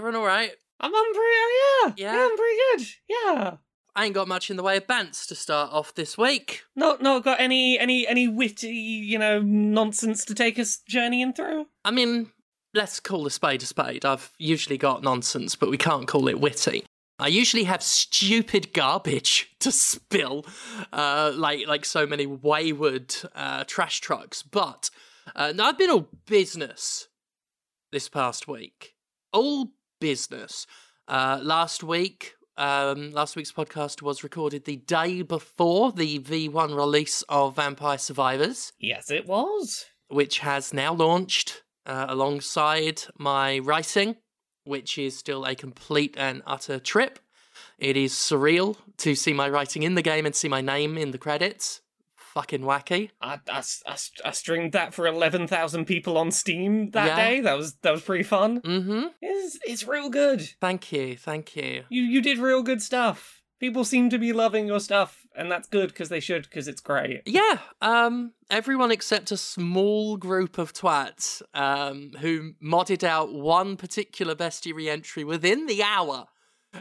Yeah. Everyone alright? I'm, I'm pretty. Yeah, Yeah? I'm pretty good. Yeah. I ain't got much in the way of bants to start off this week. Not not got any any any witty you know nonsense to take us journeying through. I mean, let's call a spade a spade. I've usually got nonsense, but we can't call it witty. I usually have stupid garbage to spill, uh, like like so many wayward uh, trash trucks. But uh, no, I've been all business this past week. All business. Uh, last week, um, last week's podcast was recorded the day before the V1 release of Vampire Survivors Yes, it was. which has now launched uh, alongside my writing, which is still a complete and utter trip. It is surreal to see my writing in the game and see my name in the credits. Fucking wacky. I, I, I, I streamed that for eleven thousand people on Steam that Yeah. day. That was that was pretty fun. Mm-hmm. It's it's real good. Thank you, thank you. You you did real good stuff. People seem to be loving your stuff, and that's good because they should because it's great. Yeah, um, everyone except a small group of twats um, who modded out one particular bestiary entry within the hour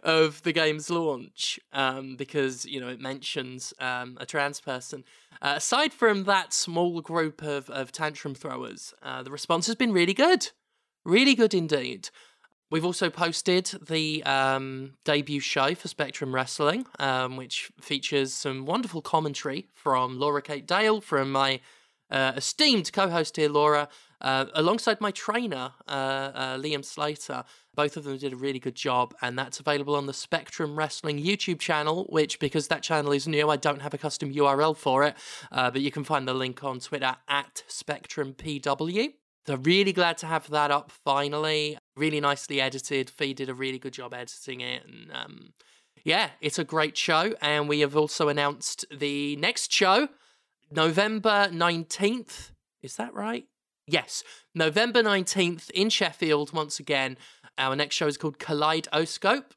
of the game's launch um, because, you know, it mentions um, a trans person. Uh, aside from that small group of, of tantrum throwers, uh, the response has been really good. Really good indeed. We've also posted the um, debut show for Spectrum Wrestling, um, which features some wonderful commentary from Laura Kate Dale, from my uh, esteemed co host here, Laura, uh, alongside my trainer, uh, uh, Liam Slater. Both of them did a really good job, and that's available on the Spectrum Wrestling YouTube channel, which, because that channel is new, I don't have a custom URL for it, uh, but you can find the link on Twitter at SpectrumPW. So really glad to have that up finally. Really nicely edited. Fee did a really good job editing it, and um, yeah, it's a great show. And we have also announced the next show, November nineteenth. Is that right? Yes, November nineteenth in Sheffield. Once again, our next show is called Kaleidoscope.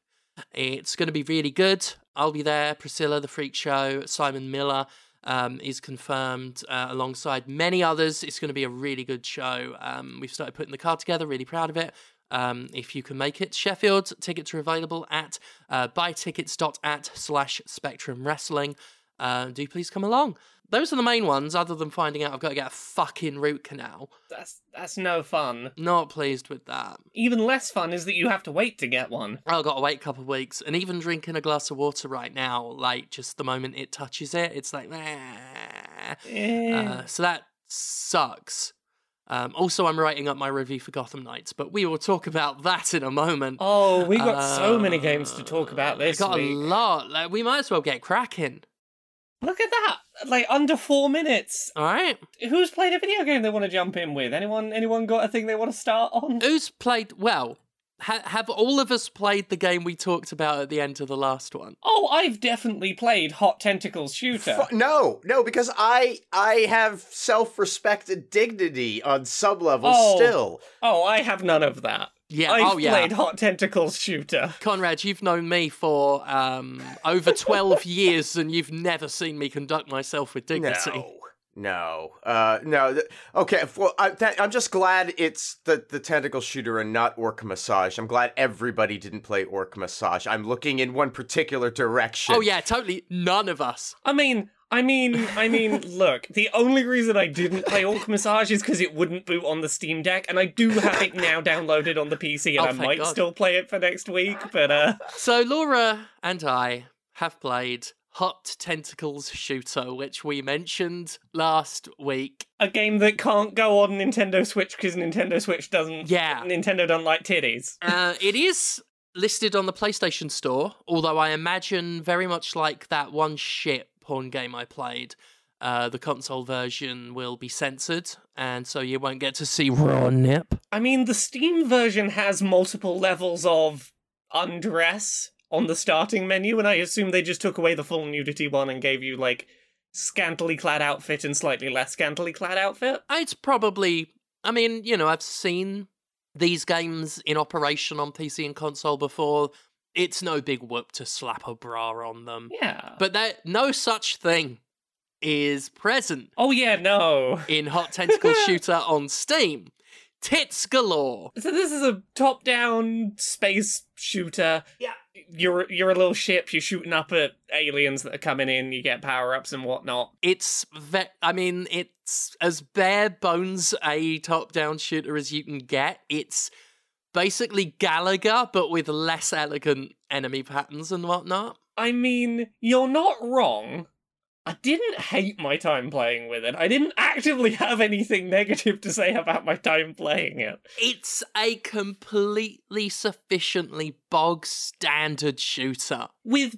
It's going to be really good. I'll be there. Priscilla, the Freak Show, Simon Miller um, is confirmed uh, alongside many others. It's going to be a really good show. Um, we've started putting the card together. Really proud of it. Um, if you can make it, Sheffield tickets are available at uh, buytickets.at slash Spectrum Wrestling. Uh, do please come along. Those are the main ones. Other than finding out I've got to get a fucking root canal. That's that's no fun. Not pleased with that. Even less fun is that you have to wait to get one. I've got to wait a couple of weeks, and even drinking a glass of water right now, like just the moment it touches it, it's like. Eh. Uh, so that sucks. Um, also, I'm writing up my review for Gotham Knights, but we will talk about that in a moment. oh, we got so many games to talk about Uh, this got week. a lot. Like, we might as well get cracking. Look at that! Like under four minutes. All right. Who's played a video game they want to jump in with? Anyone? Anyone got a thing they want to start on? Who's played? Well, ha- have all of us played the game we talked about at the end of the last one? Oh, I've definitely played Hot Tentacles Shooter. Fu- no, no, because I I have self respect and dignity on some level Oh. still. oh, I have none of that. Yeah. I've oh, yeah. played Hot Tentacles Shooter. Conrad, you've known me for um, over 12 years and you've never seen me conduct myself with dignity. No. No, uh, no. th- Okay, well, I, th- I'm just glad it's the the tentacle shooter and not Orc Massage. I'm glad everybody didn't play Orc Massage. I'm looking in one particular direction. Oh, yeah, totally. None of us. I mean, I mean, I mean, look, the only reason I didn't play Orc Massage is because it wouldn't boot on the Steam Deck, and I do have it now downloaded on the PC, and Oh, I might God. still play it for next week, but, uh, So, Laura and I have played Hot Tentacles Shooter, which we mentioned last week. a game that can't go on Nintendo Switch because Nintendo Switch doesn't. Yeah. Nintendo don't like titties. Uh, it is listed on the PlayStation Store, although I imagine very much like that one shit porn game I played. Uh, the console version will be censored, and so you won't get to see raw nip. I mean, the Steam version has multiple levels of undress on the starting menu, and I assume they just took away the full nudity one and gave you, like, scantily clad outfit and slightly less scantily clad outfit. It's probably, I mean, you know, I've seen these games in operation on PC and console before. It's no big whoop to slap a bra on them. Yeah. But there, no such thing is present oh, yeah, no. in Hot Tentacle Shooter on Steam. tits galore. So this is a top-down space shooter. Yeah. You're you're a little ship. You're shooting up at aliens that are coming in. You get power-ups and whatnot. It's ve- I mean, it's as bare bones a top-down shooter as you can get. It's basically Galaga, but with less elegant enemy patterns and whatnot. I mean, you're not wrong. I didn't hate my time playing with it. I didn't actively have anything negative to say about my time playing it. It's a completely sufficiently bog standard shooter. With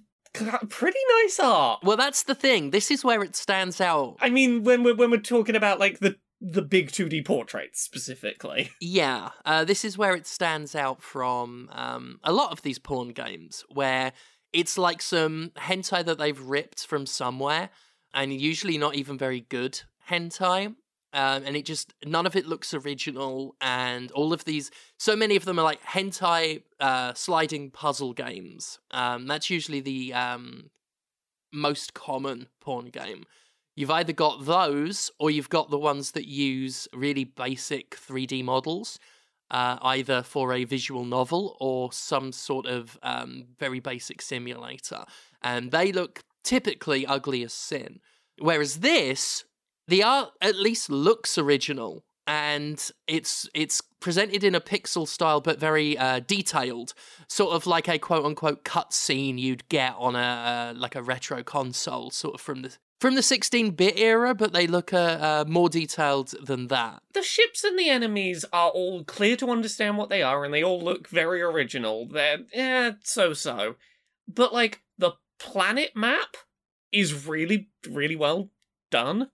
pretty nice art. Well, that's the thing. This is where it stands out. I mean, when we're when we're talking about like the the big 2D portraits specifically. Yeah, uh, this is where it stands out from um, a lot of these porn games, where it's like some hentai that they've ripped from somewhere, and usually not even very good hentai. Um, and it just none of it looks original, and all of these, so many of them are like hentai uh, sliding puzzle games. Um, that's usually the um, most common porn game. You've either got those or you've got the ones that use really basic 3D models, uh, either for a visual novel or some sort of um, very basic simulator. And they look typically ugly as sin. Whereas this, the art at least looks original and it's it's presented in a pixel style but very uh, detailed sort of like a quote unquote cutscene you'd get on a uh, like a retro console sort of from the from the 16-bit era but they look uh, uh, more detailed than that The ships and the enemies are all clear to understand what they are, and they all look very original. They're eh, so so. But like the planet map is really, really well done.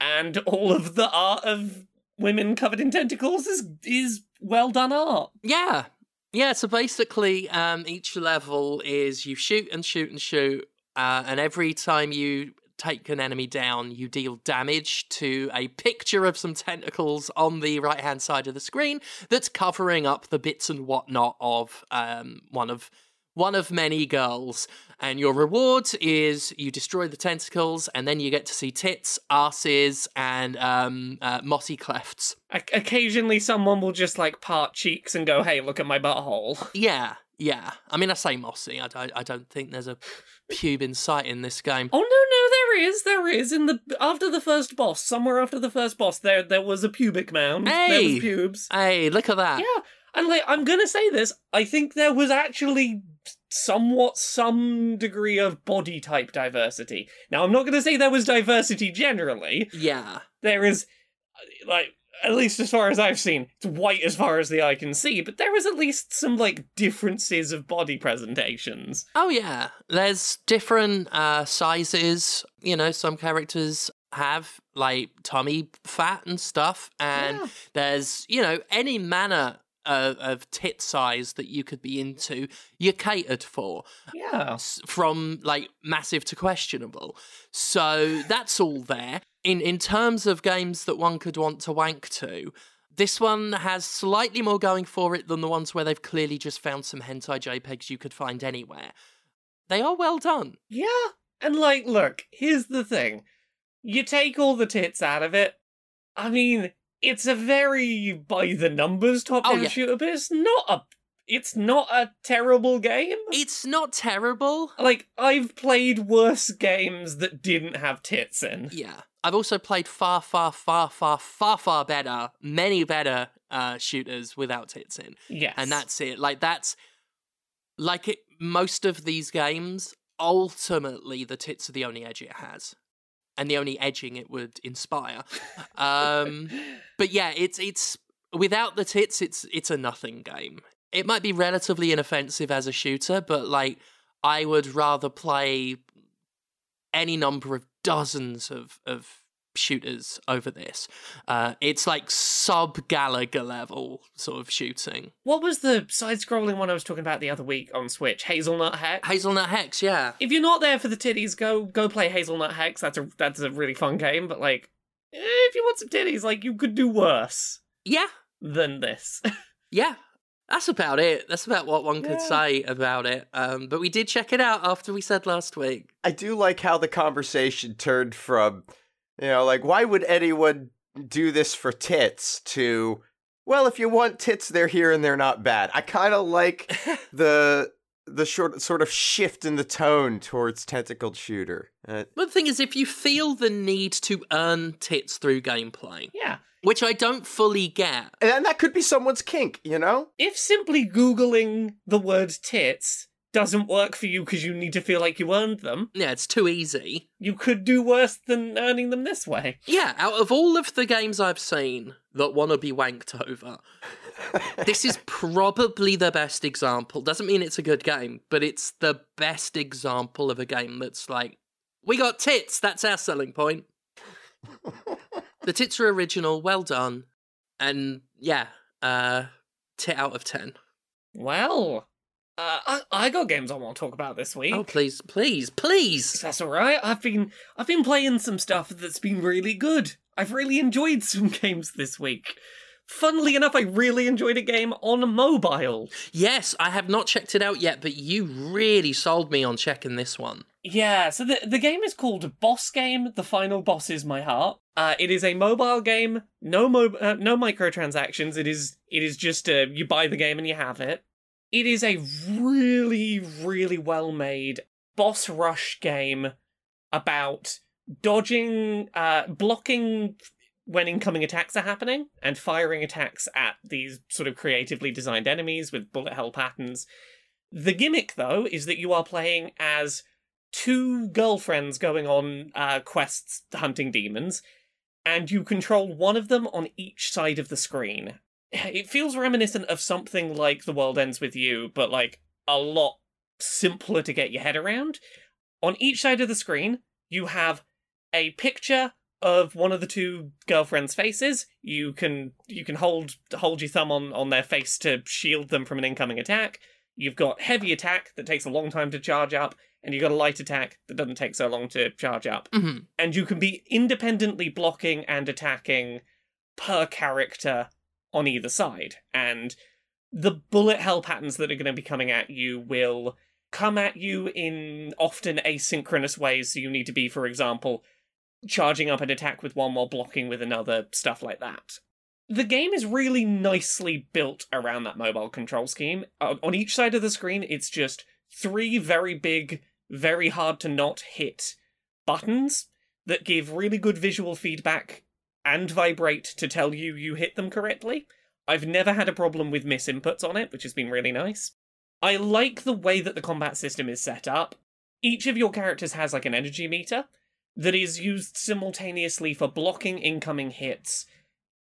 And all of the art of women covered in tentacles is is well done art. Yeah. Yeah, so basically, um, each level is you shoot and shoot and shoot, uh, and every time you take an enemy down, you deal damage to a picture of some tentacles on the right hand side of the screen that's covering up the bits and whatnot of um, one of one of many girls. And your reward is you destroy the tentacles, and then you get to see tits, asses, and um, uh, mossy clefts. O- occasionally, someone will just like part cheeks and go, "Hey, look at my butthole." Yeah, yeah. I mean, I say mossy. I don't. I don't think there's a pube in sight in this game. Oh no, no, there is, there is. In the after the first boss, somewhere after the first boss, there there was a pubic mound. There Hey! was pubes. Hey, look at that. Yeah, and like I'm gonna say this, I think there was actually somewhat some degree of body type diversity. Now I'm not gonna say there was diversity generally. Yeah. There is, like. At least as far as I've seen, it's white as far as the eye can see, but there is at least some like differences of body presentations. Oh yeah. There's different uh, sizes. You know, some characters have like tummy fat and stuff, and Yeah. there's you know any manner of, of tit size that you could be into. You're catered for. Yeah. from like massive to questionable. So that's all there. In in terms of games that one could want to wank to, this one has slightly more going for it than the ones where they've clearly just found some hentai JPEGs you could find anywhere. They are well done. Yeah. And like, look, here's the thing. You take all the tits out of it. I mean, it's a very by the numbers top Oh, yeah. shooter, but it's not a it's not a terrible game. It's not terrible. Like, I've played worse games that didn't have tits in. Yeah. I've also played far, far, far, far, far, far better, many better uh, shooters without tits in. Yes. and that's it like that's like it most of these games ultimately the tits are the only edge it has and the only edging it would inspire. Um but yeah it's it's without the tits it's it's a nothing game. It might be relatively inoffensive as a shooter but like i would rather play any number of dozens of of shooters over this uh it's like sub galaga level sort of shooting What was the side scrolling one I was talking about the other week on Switch? Hazelnut Hex? hazelnut hex yeah if you're not there for the titties, go go play Hazelnut Hex. That's a that's a really fun game, but like eh, if you want some titties, like you could do worse yeah than this. Yeah, that's about it. That's about what one could Yeah. say about it. Um, but we did check it out after we said last week. I do like how the conversation turned from, you know, like, why would anyone do this for tits to, well, if you want tits, they're here and they're not bad. I kind of like the the short sort of shift in the tone towards tentacled shooter. Uh, But the thing is, if you feel the need to earn tits through gameplay, Yeah. which I don't fully get, and that could be someone's kink, you know? If simply Googling the word tits doesn't work for you because you need to feel like you earned them, yeah, it's too easy. you could do worse than earning them this way. Yeah, out of all of the games I've seen that want to be wanked over, this is probably the best example. Doesn't mean it's a good game, but it's the best example of a game that's like, we got tits, that's our selling point. the tits are original, well done. And yeah, uh, tit out of 10. Well, uh, I, I got games I want to talk about this week. Oh, please, please, please. That's all right. I've been I've been playing some stuff that's been really good. I've really enjoyed some games this week. Funnily enough, I really enjoyed a game on mobile. Yes, I have not checked it out yet, but you really sold me on checking this one. Yeah, so the the game is called Boss Game. The final boss is my heart. Uh, it is a mobile game. No mo- uh, no microtransactions. It is it is just uh, you buy the game and you have it. It is a really really well made boss rush game about dodging, uh, blocking when incoming attacks are happening, and firing attacks at these sort of creatively designed enemies with bullet hell patterns. The gimmick, though, is that you are playing as two girlfriends going on uh, quests hunting demons, and you control one of them on each side of the screen. It feels reminiscent of something like The World Ends With You, but like a lot simpler to get your head around. On each side of the screen, you have a picture of one of the two girlfriends' faces. You can you can hold hold your thumb on, on their face to shield them from an incoming attack. You've got heavy attack that takes a long time to charge up, and you've got a light attack that doesn't take so long to charge up. hmm And you can be independently blocking and attacking per character on either side. And the bullet hell patterns that are going to be coming at you will come at you in often asynchronous ways. So you need to be, for example, charging up an attack with one while blocking with another, stuff like that. The game is really nicely built around that mobile control scheme. On each side of the screen, it's just three very big, very hard to not hit buttons that give really good visual feedback and vibrate to tell you you hit them correctly. I've never had a problem with misinputs on it, which has been really nice. I like the way that the combat system is set up. Each of your characters has like an energy meter that is used simultaneously for blocking incoming hits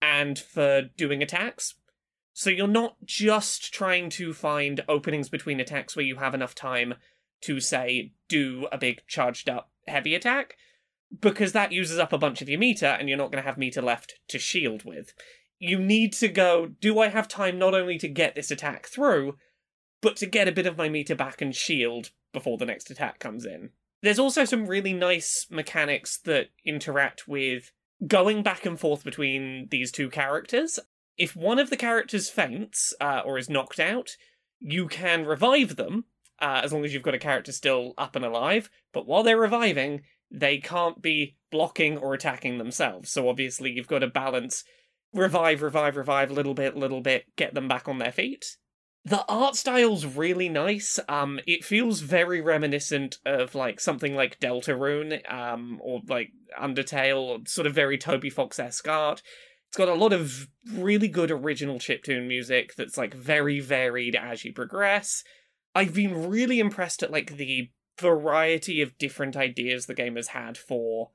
and for doing attacks. So you're not just trying to find openings between attacks where you have enough time to, say, do a big charged up heavy attack, because that uses up a bunch of your meter and you're not going to have meter left to shield with. You need to go, do I have time not only to get this attack through, but to get a bit of my meter back and shield before the next attack comes in? There's also some really nice mechanics that interact with going back and forth between these two characters. If one of the characters faints uh, or is knocked out, you can revive them uh, as long as you've got a character still up and alive. But while they're reviving, they can't be blocking or attacking themselves. So obviously, you've got to balance revive, revive, revive, a little bit, little bit, get them back on their feet. The art style's really nice. Um, it feels very reminiscent of like something like Deltarune, um, or like Undertale, sort of very Toby Fox esque art. It's got a lot of really good original chiptune music that's like very varied as you progress. I've been really impressed at like the variety of different ideas the game has had for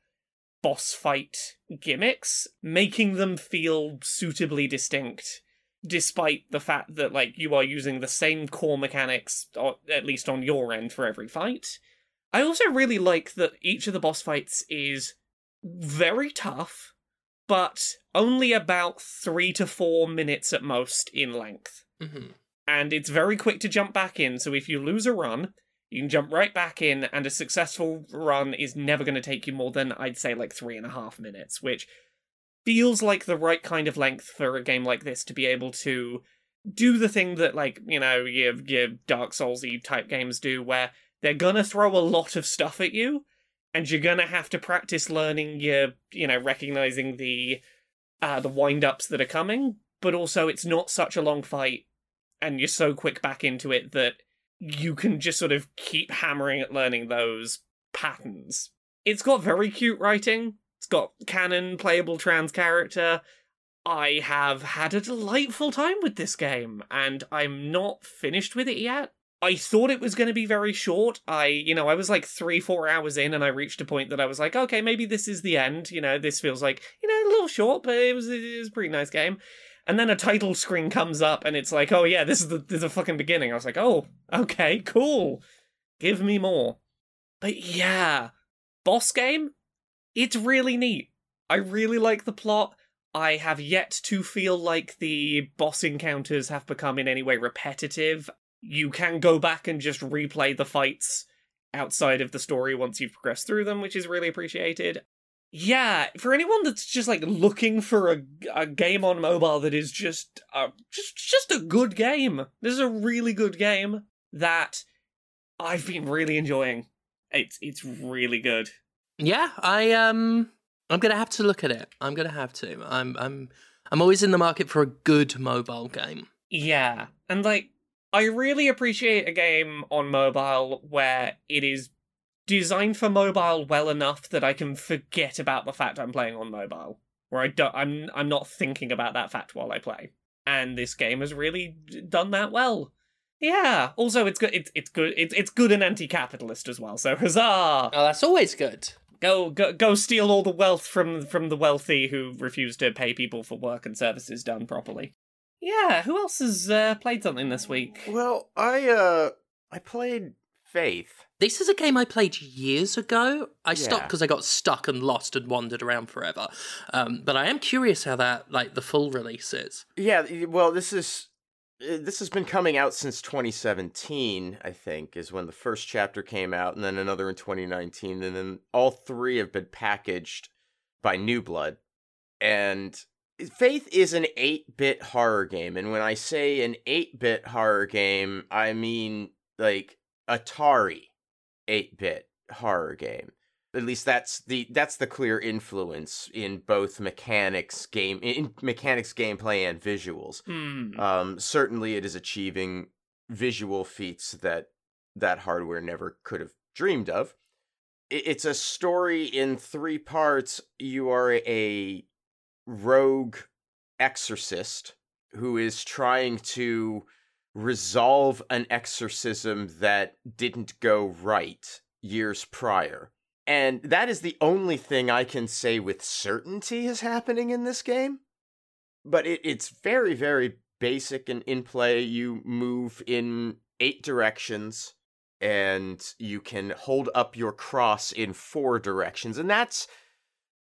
boss fight gimmicks, making them feel suitably distinct despite the fact that like you are using the same core mechanics or at least on your end for every fight. I also really like that each of the boss fights is very tough but only about 3 to 4 minutes at most in length hmm and it's very quick to jump back in. So if you lose a run, you can jump right back in, and a successful run is never going to take you more than I'd say like three and a half minutes, which feels like the right kind of length for a game like this to be able to do the thing that like you know your your Dark Soulsy type games do, where they're gonna throw a lot of stuff at you, and you're gonna have to practice learning your you know recognizing the uh, the wind ups that are coming but also it's not such a long fight, and you're so quick back into it that you can just sort of keep hammering at learning those patterns. It's got very cute writing. It's got canon playable trans character. I have had a delightful time with this game, and I'm not finished with it yet. I thought it was going to be very short. I, you know, I was like three, four hours in, and I reached a point that I was like, okay, maybe this is the end. You know, this feels like, you know, a little short, but it was, it was a pretty nice game. And then a title screen comes up, and it's like, oh yeah, this is the this is the fucking beginning. I was like, oh, okay, cool. Give me more. But yeah, boss game. It's really neat. I really like the plot. I have yet to feel like the boss encounters have become in any way repetitive. You can go back and just replay the fights outside of the story once you've progressed through them, which is really appreciated. Yeah, for anyone that's just like looking for a, a game on mobile that is just a, just just a good game. This is a really good game that I've been really enjoying. It's it's really good. Yeah, I um I'm gonna have to look at it. I'm gonna have to. I'm I'm I'm always in the market for a good mobile game. Yeah, and like I really appreciate a game on mobile where it is designed for mobile well enough that I can forget about the fact I'm playing on mobile. Where I don't, I'm I'm not thinking about that fact while I play. And this game has really done that well. Yeah. Also, it's good. It's it's good. It's it's good and anti-capitalist as well. So huzzah! Oh, that's always good. Go go go steal all the wealth from from the wealthy who refuse to pay people for work and services done properly. Yeah. Who else has uh, played something this week? Well, I uh I played Faith. This is a game I played years ago. I stopped because I got stuck and lost and wandered around forever. Um, but I am curious how that like the full release is. Yeah, well, this is uh, this has been coming out since 2017, I think, is when the first chapter came out, and then another in 2019, and then all three have been packaged by New Blood. And Faith is an 8-bit horror game, and when I say an 8-bit horror game, I mean like Atari 8-bit horror game. At least that's the that's the clear influence in both mechanics game in mechanics gameplay and visuals. Hmm. Um, certainly, it is achieving visual feats that that hardware never could have dreamed of. It's a story in three parts. You are a rogue exorcist who is trying to resolve an exorcism that didn't go right years prior. And that is the only thing I can say with certainty is happening in this game. But it, it's very very basic and in play. You move in eight directions and you can hold up your cross in four directions. And that's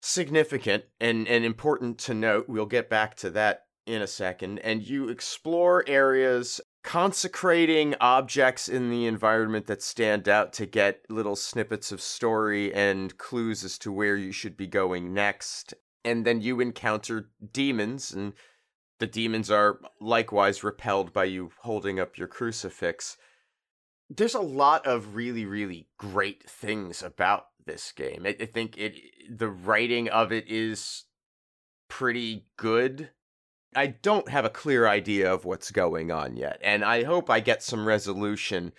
significant and, and important to note. We'll get back to that in a second. And you explore areas consecrating objects in the environment that stand out to get little snippets of story and clues as to where you should be going next. And then you encounter demons and the demons are likewise repelled by you holding up your crucifix. There's a lot of really really great things about this game. I, think it the writing of it is pretty good i don't have a clear idea of what's going on yet and i hope i get some resolution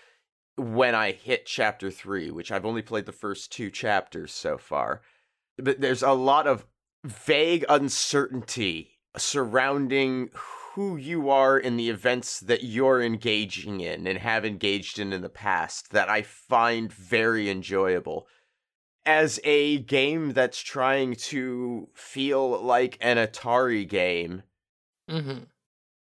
when i hit chapter 3 which i've only played the first two chapters so far but there's a lot of vague uncertainty surrounding who you are in the events that you're engaging in and have engaged in in the past that I find very enjoyable. As a game that's trying to feel like an Atari game, hmm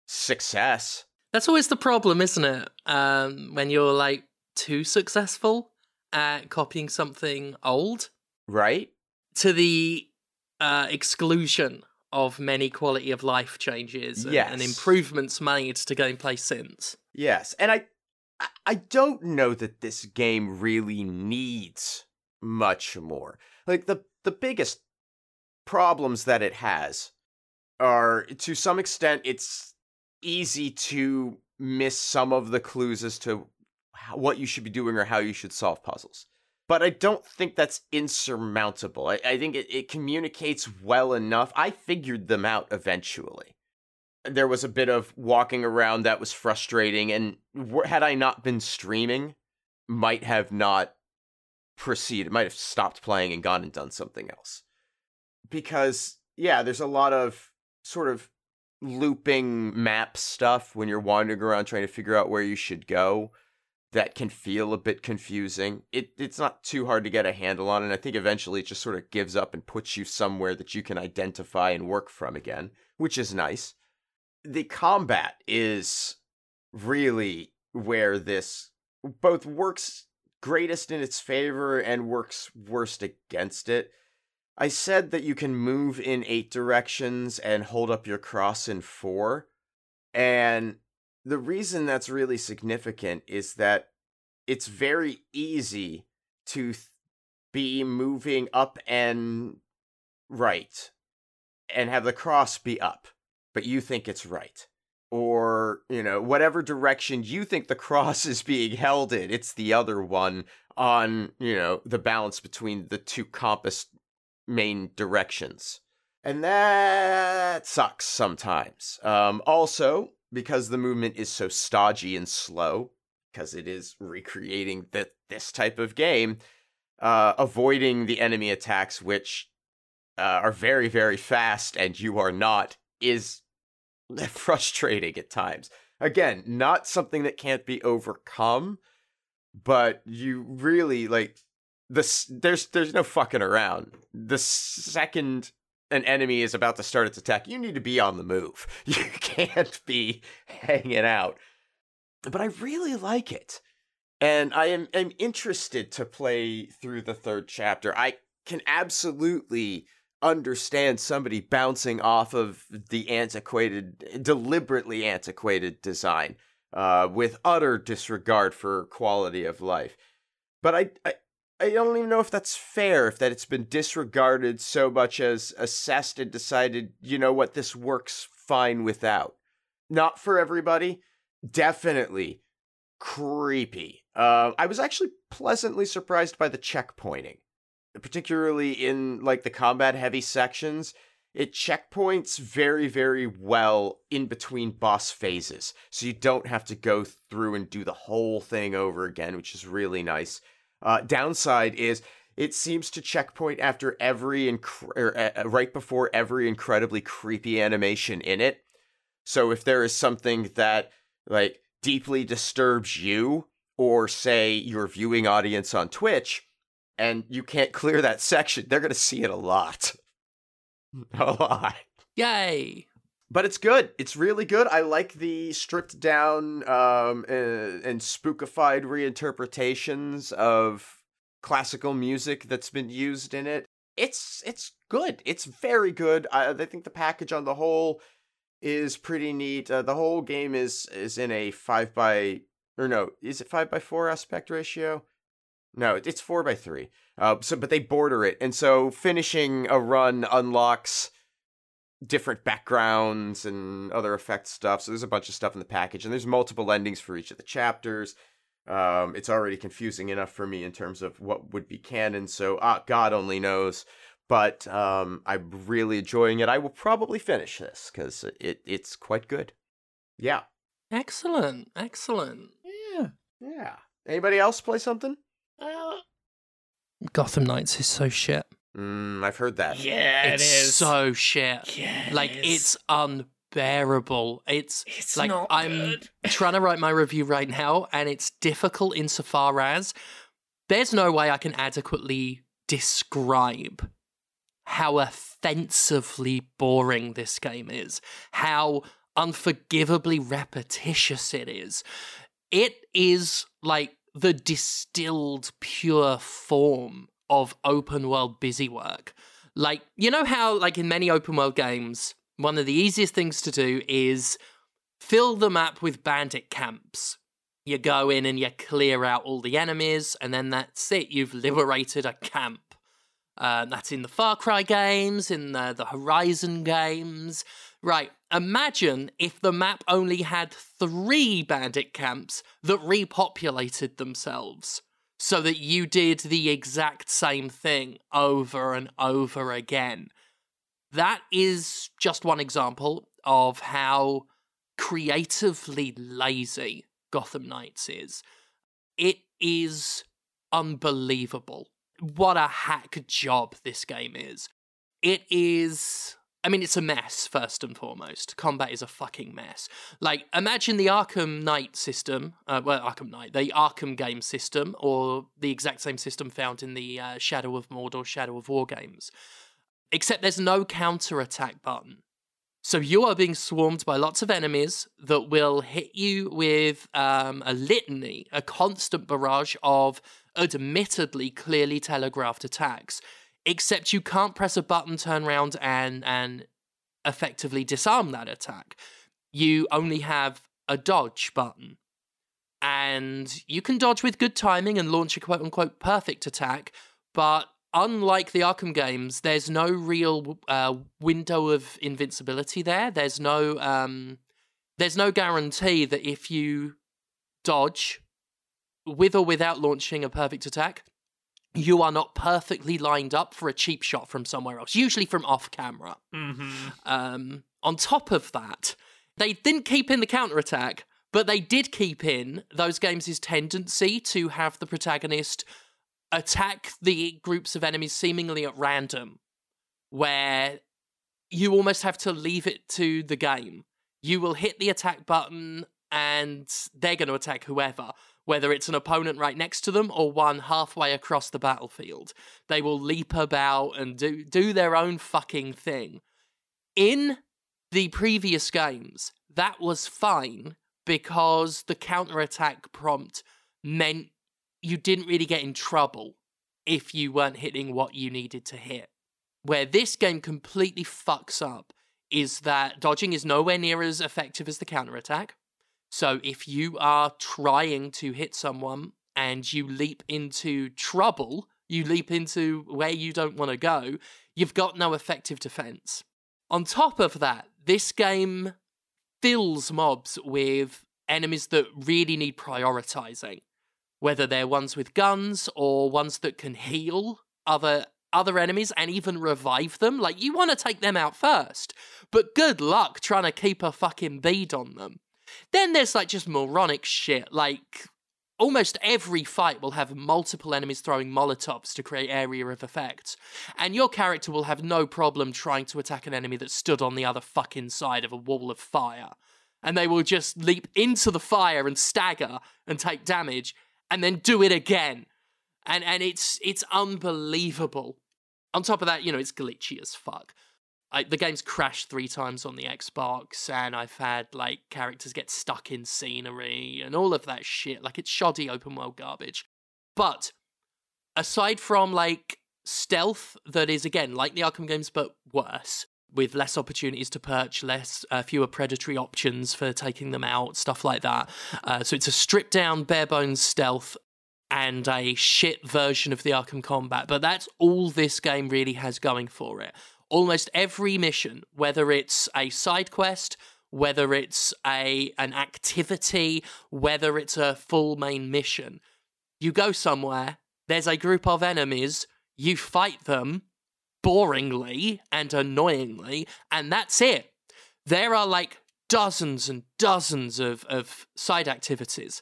success. That's always the problem, isn't it? Um, when you're like too successful at copying something old Right? to the uh, exclusion of many quality of life changes and, and improvements made to gameplay since. Yes, and I I- I don't know that this game really needs much more. Like the the biggest problems that it has are to some extent it's easy to miss some of the clues as to what you should be doing or how you should solve puzzles. But I don't think that's insurmountable. I, I think it, it communicates well enough. I figured them out eventually. there was a bit of walking around that was frustrating, and had I not been streaming, might have not proceeded, might have stopped playing and gone and done something else. Because yeah, there's a lot of sort of looping map stuff when you're wandering around trying to figure out where you should go that can feel a bit confusing. It it's not too hard to get a handle on, and I think eventually it just sort of gives up and puts you somewhere that you can identify and work from again, which is nice. The combat is really where this both works greatest in its favor and works worst against it. I said that you can move in eight directions and hold up your cross in four. And the reason that's really significant is that it's very easy to th- be moving up and right and have the cross be up, but you think it's right. Or, you know, whatever direction you think the cross is being held in, it's the other one on, you know, the balance between the two compass main directions. And that sucks sometimes. Um, also, because the movement is so stodgy and slow, because it is recreating the, this type of game, uh, avoiding the enemy attacks, which uh, are very, very fast and you are not, is frustrating at times. Again, not something that can't be overcome, but you really like There's there's no fucking around. The second an enemy is about to start its attack, you need to be on the move. You can't be hanging out. But I really like it. And I am, am interested to play through the third chapter. I can absolutely understand somebody bouncing off of the antiquated, deliberately antiquated design uh, with utter disregard for quality of life. But I, I, I don't even know if that's fair, if that it's been disregarded so much as assessed and decided, you know what, this works fine without. Not for everybody. Definitely creepy. Uh, I was actually pleasantly surprised by the checkpointing, particularly in like the combat heavy sections. It checkpoints very, very well in between boss phases, so you don't have to go through and do the whole thing over again, which is really nice. Uh, downside is it seems to checkpoint after every inc- or, uh, right before every incredibly creepy animation in it. So if there is something that like deeply disturbs you or say your viewing audience on Twitch and you can't clear that section, they're going to see it a lot. a lot. Yay! But it's good. It's really good. I like the stripped down um, uh, and spookified reinterpretations of classical music that's been used in it. It's it's good. It's very good. I, I think the package on the whole is pretty neat. Uh, the whole game is is in a five by or no, is it five by four aspect ratio? No, it's four by three. Uh, so but they border it, and so finishing a run unlocks different backgrounds and other effect stuff. So there's a bunch of stuff in the package, and there's multiple endings for each of the chapters. Um, it's already confusing enough for me in terms of what would be canon. So ah, God only knows but um, I'm really enjoying it. I will probably finish this because it it's quite good. Yeah. Excellent. Excellent. Yeah. Yeah. Anybody else play something? Uh, Gotham Knights is so shit. Mm, I've heard that. yeah, it's it is. so shit. yeah, it like is. it's unbearable. It's It's like not I'm good. trying to write my review right now, and it's difficult insofar as there's no way I can adequately describe how offensively boring this game is, how unforgivably repetitious it is. It is like the distilled pure form of open world busy work. Like, you know how, like, in many open world games, one of the easiest things to do is fill the map with bandit camps. You go in and you clear out all the enemies, and then that's it. You've liberated a camp. Uh, that's in the Far Cry games, in the, the Horizon games. Right, imagine if the map only had three bandit camps that repopulated themselves so that you did the exact same thing over and over again. That is just one example. of how creatively lazy Gotham Knights is. It is unbelievable. What a hack job this game is. It is. I mean, it's a mess, first and foremost. Combat is a fucking mess. Like, imagine the Arkham Knight system, uh, well, Arkham Knight, the Arkham game system, or the exact same system found in the uh, Shadow of Mordor, Shadow of War games. Except there's no counter attack button. So you are being swarmed by lots of enemies that will hit you with um, a litany, a constant barrage of admittedly clearly telegraphed attacks. Except you can't press a button, turn around, and and effectively disarm that attack. You only have a dodge button. And you can dodge with good timing and launch a quote unquote perfect attack, but unlike the Arkham games, there's no real uh, window of invincibility there. There's no um, there's no guarantee that if you dodge with or without launching a perfect attack, you are not perfectly lined up for a cheap shot from somewhere else, usually from off camera. Mm-hmm. Um, on top of that, they didn't keep in the counter attack, but they did keep in those games' tendency to have the protagonist attack the groups of enemies seemingly at random, where you almost have to leave it to the game. You will hit the attack button and they're going to attack whoever, whether it's an opponent right next to them or one halfway across the battlefield. They will leap about and do, do their own fucking thing. In the previous games, that was fine because the counterattack prompt meant you didn't really get in trouble if you weren't hitting what you needed to hit. Where this game completely fucks up is that dodging is nowhere near as effective as the counterattack. So if you are trying to hit someone and you leap into trouble, you leap into where you don't want to go, you've got no effective defense. On top of that, this game fills mobs with enemies that really need prioritizing whether they're ones with guns or ones that can heal other other enemies and even revive them. Like you want to take them out first, but good luck trying to keep a fucking bead on them. Then there's like just moronic shit, like almost every fight will have multiple enemies throwing molotovs to create area of effect, and your character will have no problem trying to attack an enemy that stood on the other fucking side of a wall of fire. And they will just leap into the fire and stagger and take damage, and then do it again. And and it's it's unbelievable. On top of that, you know, it's glitchy as fuck. I, the game's crashed three times on the Xbox, and I've had like characters get stuck in scenery and all of that shit. Like it's shoddy open world garbage. But aside from like stealth, that is again like the Arkham games, but worse, with less opportunities to perch, less uh, fewer predatory options for taking them out, stuff like that. Uh, so it's a stripped down, bare bones stealth and a shit version of the Arkham combat. But that's all this game really has going for it. Almost every mission, whether it's a side quest, whether it's a an activity, whether it's a full main mission, you go somewhere. There's a group of enemies. You fight them boringly and annoyingly, and that's it. There are like dozens and dozens of, of side activities,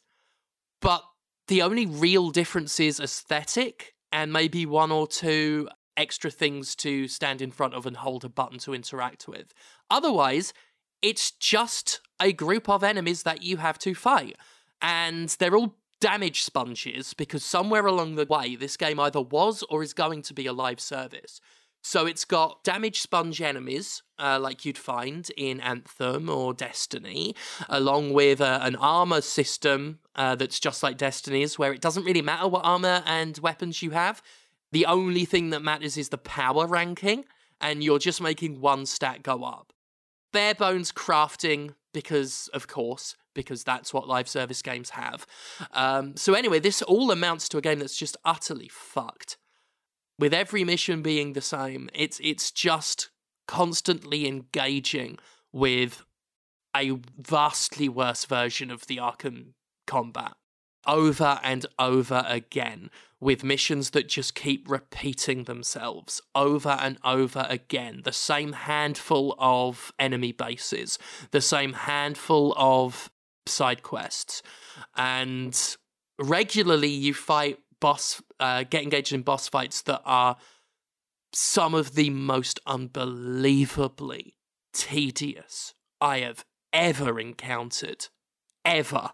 but the only real difference is aesthetic and maybe one or two extra things to stand in front of and hold a button to interact with. Otherwise, it's just a group of enemies that you have to fight. And they're all damage sponges because somewhere along the way, this game either was or is going to be a live service. So it's got damage sponge enemies, uh, like you'd find in Anthem or Destiny, along with uh, an armor system uh, that's just like Destiny's, where it doesn't really matter what armor and weapons you have. The only thing that matters is the power ranking, and you're just making one stat go up. Bare bones crafting, because of course, because that's what live service games have. Um, so anyway, this all amounts to a game that's just utterly fucked with every mission being the same. It's it's just constantly engaging with a vastly worse version of the Arkham combat. over and over again with missions that just keep repeating themselves over and over again. The same handful of enemy bases, the same handful of side quests, and regularly you fight boss, uh, get engaged in boss fights that are some of the most unbelievably tedious I have ever encountered. Ever.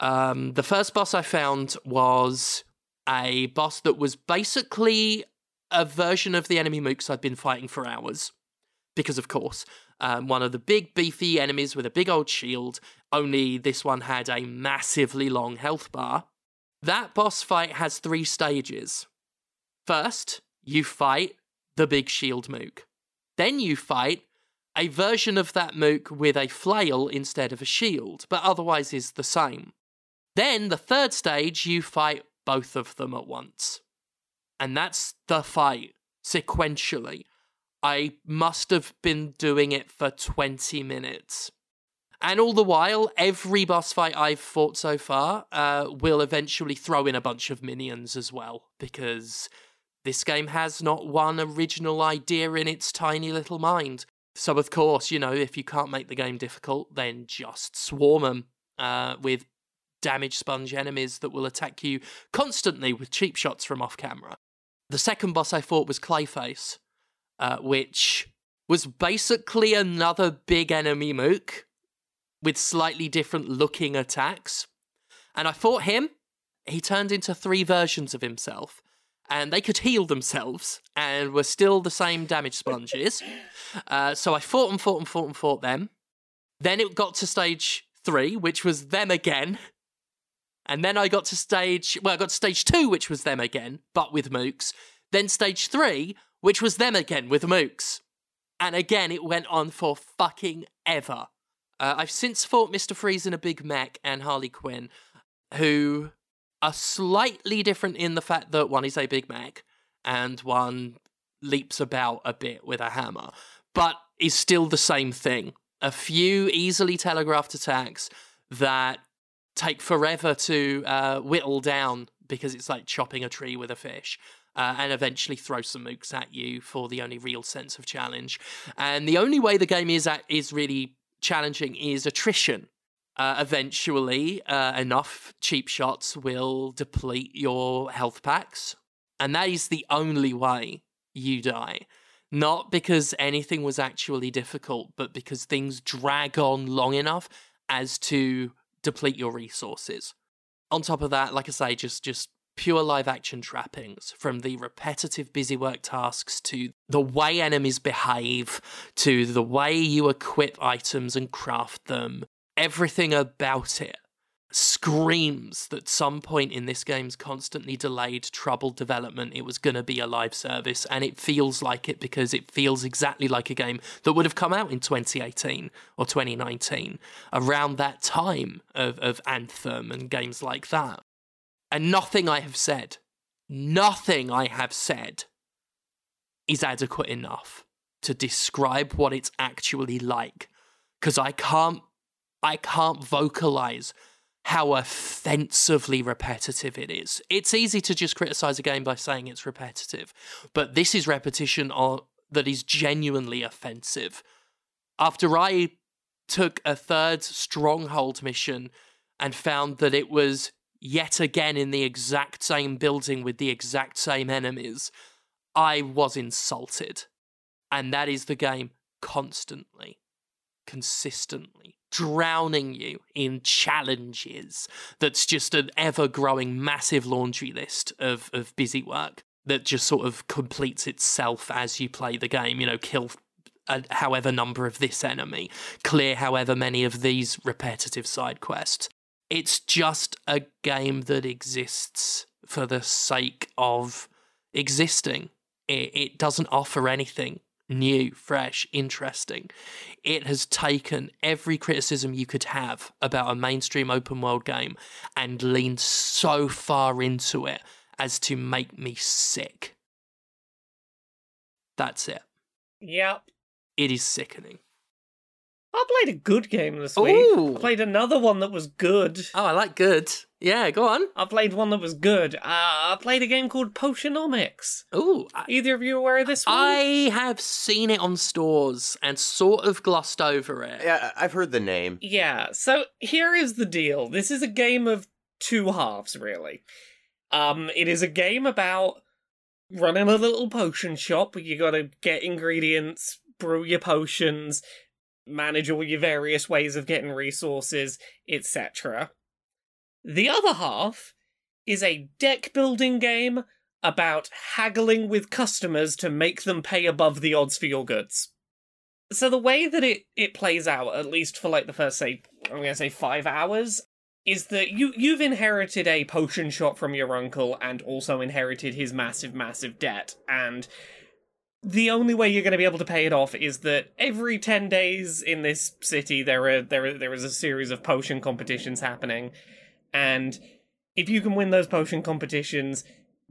Um, the first boss I found was a boss that was basically a version of the enemy mooks I'd been fighting for hours. Because, of course, um, one of the big beefy enemies with a big old shield, only this one had a massively long health bar. That boss fight has three stages. First, you fight the big shield mook. Then you fight a version of that mook with a flail instead of a shield, but otherwise is the same. Then, the third stage, you fight both of them at once. And that's the fight, sequentially. I must have been doing it for 20 minutes. And all the while, every boss fight I've fought so far uh, will eventually throw in a bunch of minions as well, because this game has not one original idea in its tiny little mind. So, of course, you know, if you can't make the game difficult, then just swarm them uh, with damage sponge enemies that will attack you constantly with cheap shots from off camera. The second boss I fought was Clayface, uh, which was basically another big enemy mook with slightly different looking attacks. And I fought him. He turned into three versions of himself, and they could heal themselves and were still the same damage sponges. Uh, so I fought and fought and fought and fought them. Then it got to stage three, which was them again. And then I got to stage, well, I got to stage two, which was them again, but with mooks. Then stage three, which was them again with mooks. And again, it went on for fucking ever. Uh, I've since fought Mr. Freeze in a Big Mech and Harley Quinn, who are slightly different in the fact that one is a Big Mech and one leaps about a bit with a hammer, but is still the same thing. A few easily telegraphed attacks that take forever to uh, whittle down because it's like chopping a tree with a fish. Uh, and eventually throw some mooks at you for the only real sense of challenge. And the only way the game is at, is really challenging is attrition. Uh, eventually, uh, enough cheap shots will deplete your health packs, and that is the only way you die. Not because anything was actually difficult, but because things drag on long enough as to deplete your resources. On top of that, like I say, just just pure live action trappings from the repetitive busy work tasks to the way enemies behave to the way you equip items and craft them. Everything about it screams that some point in this game's constantly delayed, troubled development, it was going to be a live service, and it feels like it because it feels exactly like a game that would have come out in 2018 or 2019, around that time of, of Anthem and games like that. And nothing I have said, nothing I have said is adequate enough to describe what it's actually like. Because I can't I can't vocalize how offensively repetitive it is. It's easy to just criticize a game by saying it's repetitive, but this is repetition that is genuinely offensive. After I took a third stronghold mission and found that it was yet again in the exact same building with the exact same enemies, I was insulted. And that is the game constantly, consistently drowning you in challenges that's just an ever growing massive laundry list of, of busy work that just sort of completes itself as you play the game. You know, kill a, however number of this enemy, clear however many of these repetitive side quests. It's just a game that exists for the sake of existing. It, it doesn't offer anything new, fresh, interesting. It has taken every criticism you could have about a mainstream open world game and leaned so far into it as to make me sick. That's it. Yep. It is sickening. I played a good game this week. Ooh. I played another one that was good. Oh, I like good. Yeah, go on. I played one that was good. Uh, I played a game called Potionomics. Ooh, I, Either of you aware of this one? I have seen it on stores and sort of glossed over it. Yeah, I've heard the name. Yeah, so here is the deal. This is a game of two halves, really. Um, it is a game about running a little potion shop where you gotta get ingredients, brew your potions, manage all your various ways of getting resources, etc. The other half is a deck building game about haggling with customers to make them pay above the odds for your goods. So the way that it, it plays out, at least for like the first say I'm gonna say five hours, is that you you've inherited a potion shop from your uncle and also inherited his massive, massive debt, and the only way you're going to be able to pay it off is that every 10 days in this city there are there are, there is a series of potion competitions happening. And if you can win those potion competitions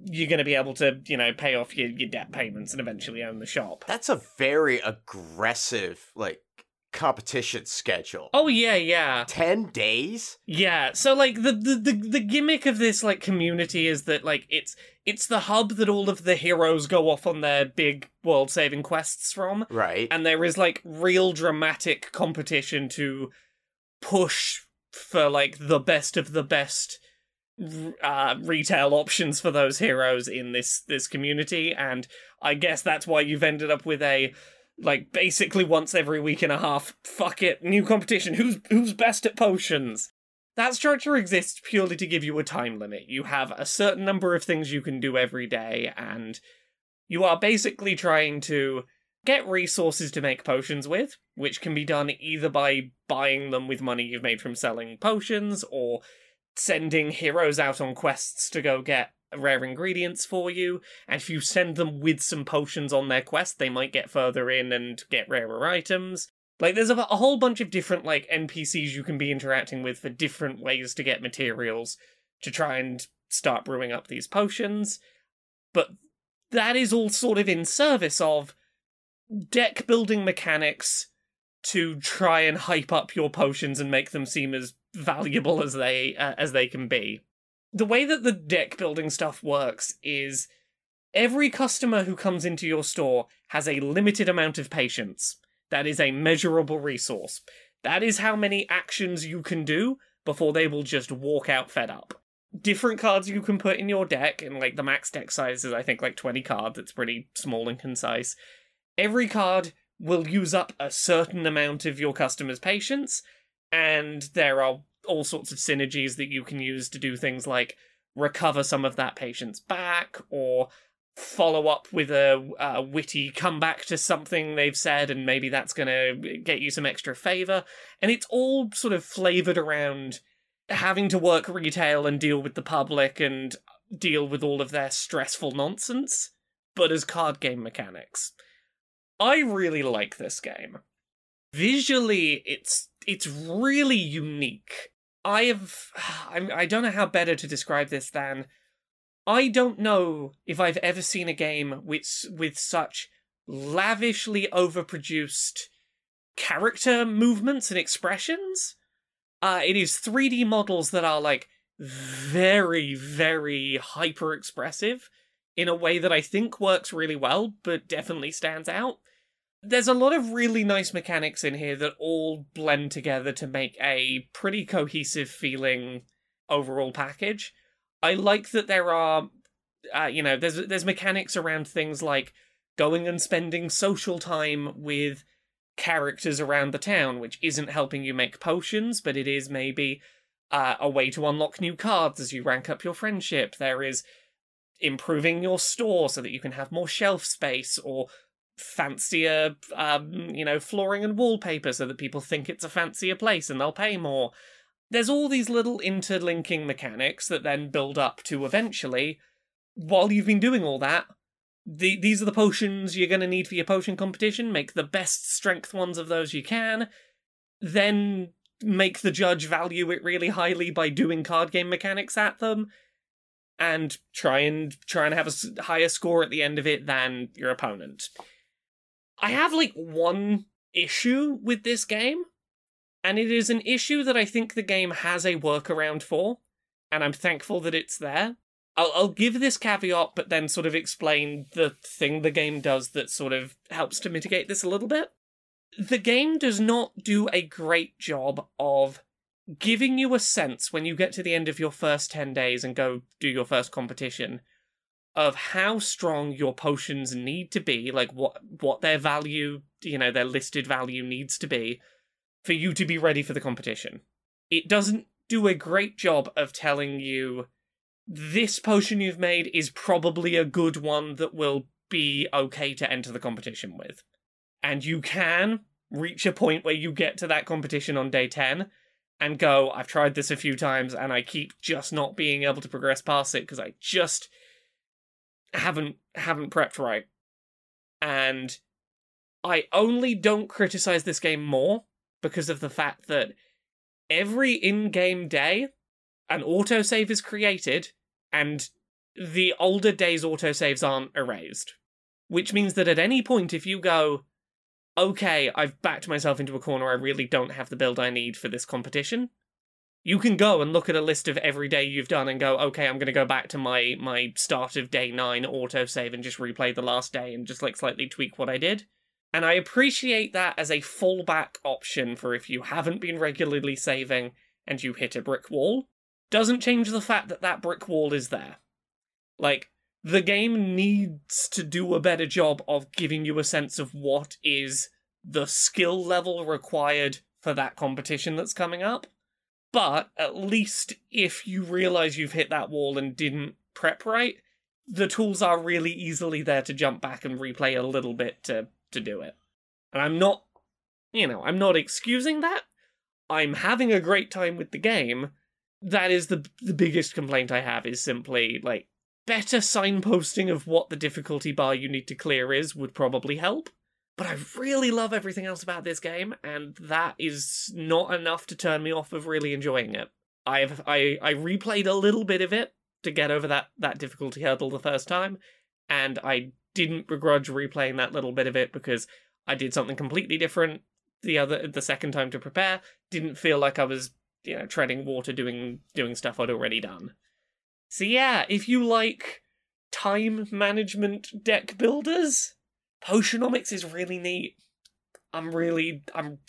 you're going to be able to you know pay off your, your debt payments and eventually own the shop. That's a very aggressive, like, competition schedule. oh yeah yeah 10 days? Yeah, so like the, the the the gimmick of this like community is that like it's it's the hub that all of the heroes go off on their big world saving quests from, Right. and there is like real dramatic competition to push for like the best of the best uh, retail options for those heroes in this this community, and I guess that's why you've ended up with a like basically once every week and a half. Fuck it, new competition. Who's who's best at potions? That structure exists purely to give you a time limit. You have a certain number of things you can do every day, and you are basically trying to get resources to make potions with, which can be done either by buying them with money you've made from selling potions or sending heroes out on quests to go get rare ingredients for you. And if you send them with some potions on their quest, they might get further in and get rarer items. Like, there's a, a whole bunch of different, like, NPCs you can be interacting with for different ways to get materials to try and start brewing up these potions. But that is all sort of in service of deck building mechanics to try and hype up your potions and make them seem as valuable as they uh, as they can be. The way that the deck building stuff works is every customer who comes into your store has a limited amount of patience. That is a measurable resource. That is how many actions you can do before they will just walk out fed up. Different cards you can put in your deck, and like the max deck size is I think like 20 cards, it's pretty small and concise. Every card will use up a certain amount of your customer's patience, and there are all sorts of synergies that you can use to do things like recover some of that patient's back, or follow up with a, a witty comeback to something they've said, and maybe that's going to get you some extra favor. And it's all sort of flavored around having to work retail and deal with the public and deal with all of their stressful nonsense, but as card game mechanics. I really like this game. Visually, it's it's really unique. I have I don't know how better to describe this than I don't know if I've ever seen a game with with such lavishly overproduced character movements and expressions. Uh, it is 3D models that are like very, very hyper expressive in a way that I think works really well, but definitely stands out. There's a lot of really nice mechanics in here that all blend together to make a pretty cohesive feeling overall package. I like that there are, uh, you know, there's there's mechanics around things like going and spending social time with characters around the town, which isn't helping you make potions, but it is maybe uh, a way to unlock new cards as you rank up your friendship. There is improving your store so that you can have more shelf space or fancier, um, you know, flooring and wallpaper so that people think it's a fancier place and they'll pay more. There's all these little interlinking mechanics that then build up to eventually, while you've been doing all that, the, these are the potions you're going to need for your potion competition. Make the best strength ones of those you can. Then make the judge value it really highly by doing card game mechanics at them. And try and try and have a higher score at the end of it than your opponent. I have like one issue with this game, and it is an issue that I think the game has a workaround for, and I'm thankful that it's there. I'll, I'll give this caveat, but then sort of explain the thing the game does that sort of helps to mitigate this a little bit. The game does not do a great job of giving you a sense when you get to the end of your first 10 days and go do your first competition of how strong your potions need to be like what what their value you know their listed value needs to be for you to be ready for the competition. It doesn't do a great job of telling you this potion you've made is probably a good one that will be okay to enter the competition with. And you can reach a point where you get to that competition on day 10 and go, I've tried this a few times and I keep just not being able to progress past it because I just haven't haven't prepped right. And I only don't criticize this game more because of the fact that every in-game day an autosave is created and the older days autosaves aren't erased. Which means that at any point if you go, okay, I've backed myself into a corner, I really don't have the build I need for this competition. You can go and look at a list of every day you've done and go, okay, I'm going to go back to my my start of day nine autosave and just replay the last day and just like slightly tweak what I did. And I appreciate that as a fallback option for if you haven't been regularly saving and you hit a brick wall. Doesn't change the fact that that brick wall is there. Like, the game needs to do a better job of giving you a sense of what is the skill level required for that competition that's coming up. But at least if you realize you've hit that wall and didn't prep right, the tools are really easily there to jump back and replay a little bit to to do it. And I'm not, you know, I'm not excusing that. I'm having a great time with the game. That is the the biggest complaint I have is simply like better signposting of what the difficulty bar you need to clear is would probably help. But I really love everything else about this game, and that is not enough to turn me off of really enjoying it. I've I, I replayed a little bit of it to get over that, that difficulty hurdle the first time, and I didn't begrudge replaying that little bit of it because I did something completely different the other the second time to prepare. Didn't feel like I was, you know, treading water doing doing stuff I'd already done. So yeah, if you like time management deck builders, Potionomics is really neat. I'm really I'm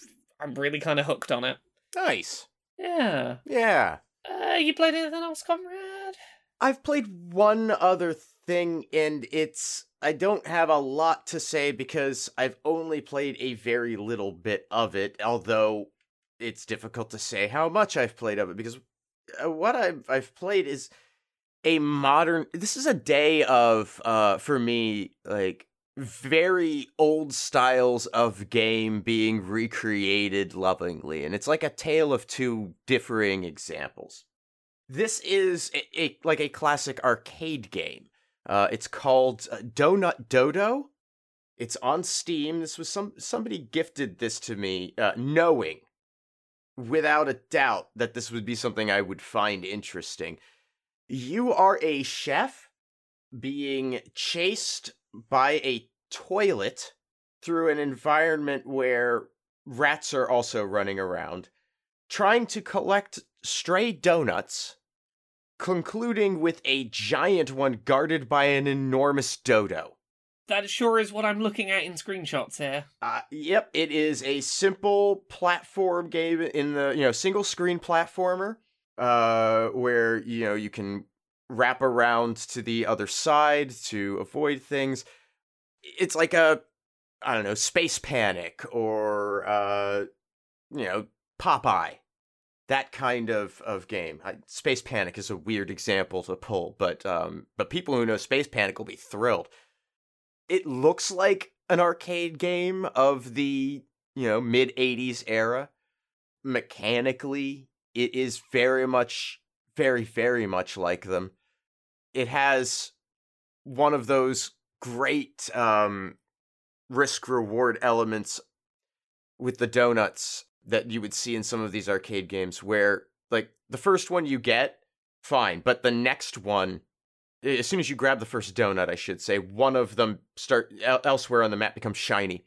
I'm really kind of hooked on it. Nice. Yeah. Yeah. Uh, you played anything else, Conrad? I've played one other thing, and it's. I don't have a lot to say because I've only played a very little bit of it, although it's difficult to say how much I've played of it because uh, what I've, I've played is a modern. This is a day of, uh, for me, like very old styles of game being recreated lovingly and it's like a tale of two differing examples. This is a, a like a classic arcade game. Uh, it's called uh, donut dodo. It's on steam. This was some somebody gifted this to me uh, knowing without a doubt that this would be something i would find interesting. You are a chef being chased by a toilet through an environment where rats are also running around, trying to collect stray donuts, concluding with a giant one guarded by an enormous dodo. That sure is what I'm looking at in screenshots here. Uh, yep, it is a simple platform game in the you know single screen platformer, uh, where you know you can wrap around to the other side to avoid things. It's like a I don't know space panic or uh, you know Popeye, that kind of of game. I, space panic is a weird example to pull, but um, but people who know space panic will be thrilled it looks like an arcade game of the you know mid 80s era mechanically it is very much very very much like them it has one of those great um risk reward elements with the donuts that you would see in some of these arcade games where like the first one you get fine but the next one as soon as you grab the first donut, I should say, one of them start elsewhere on the map becomes shiny.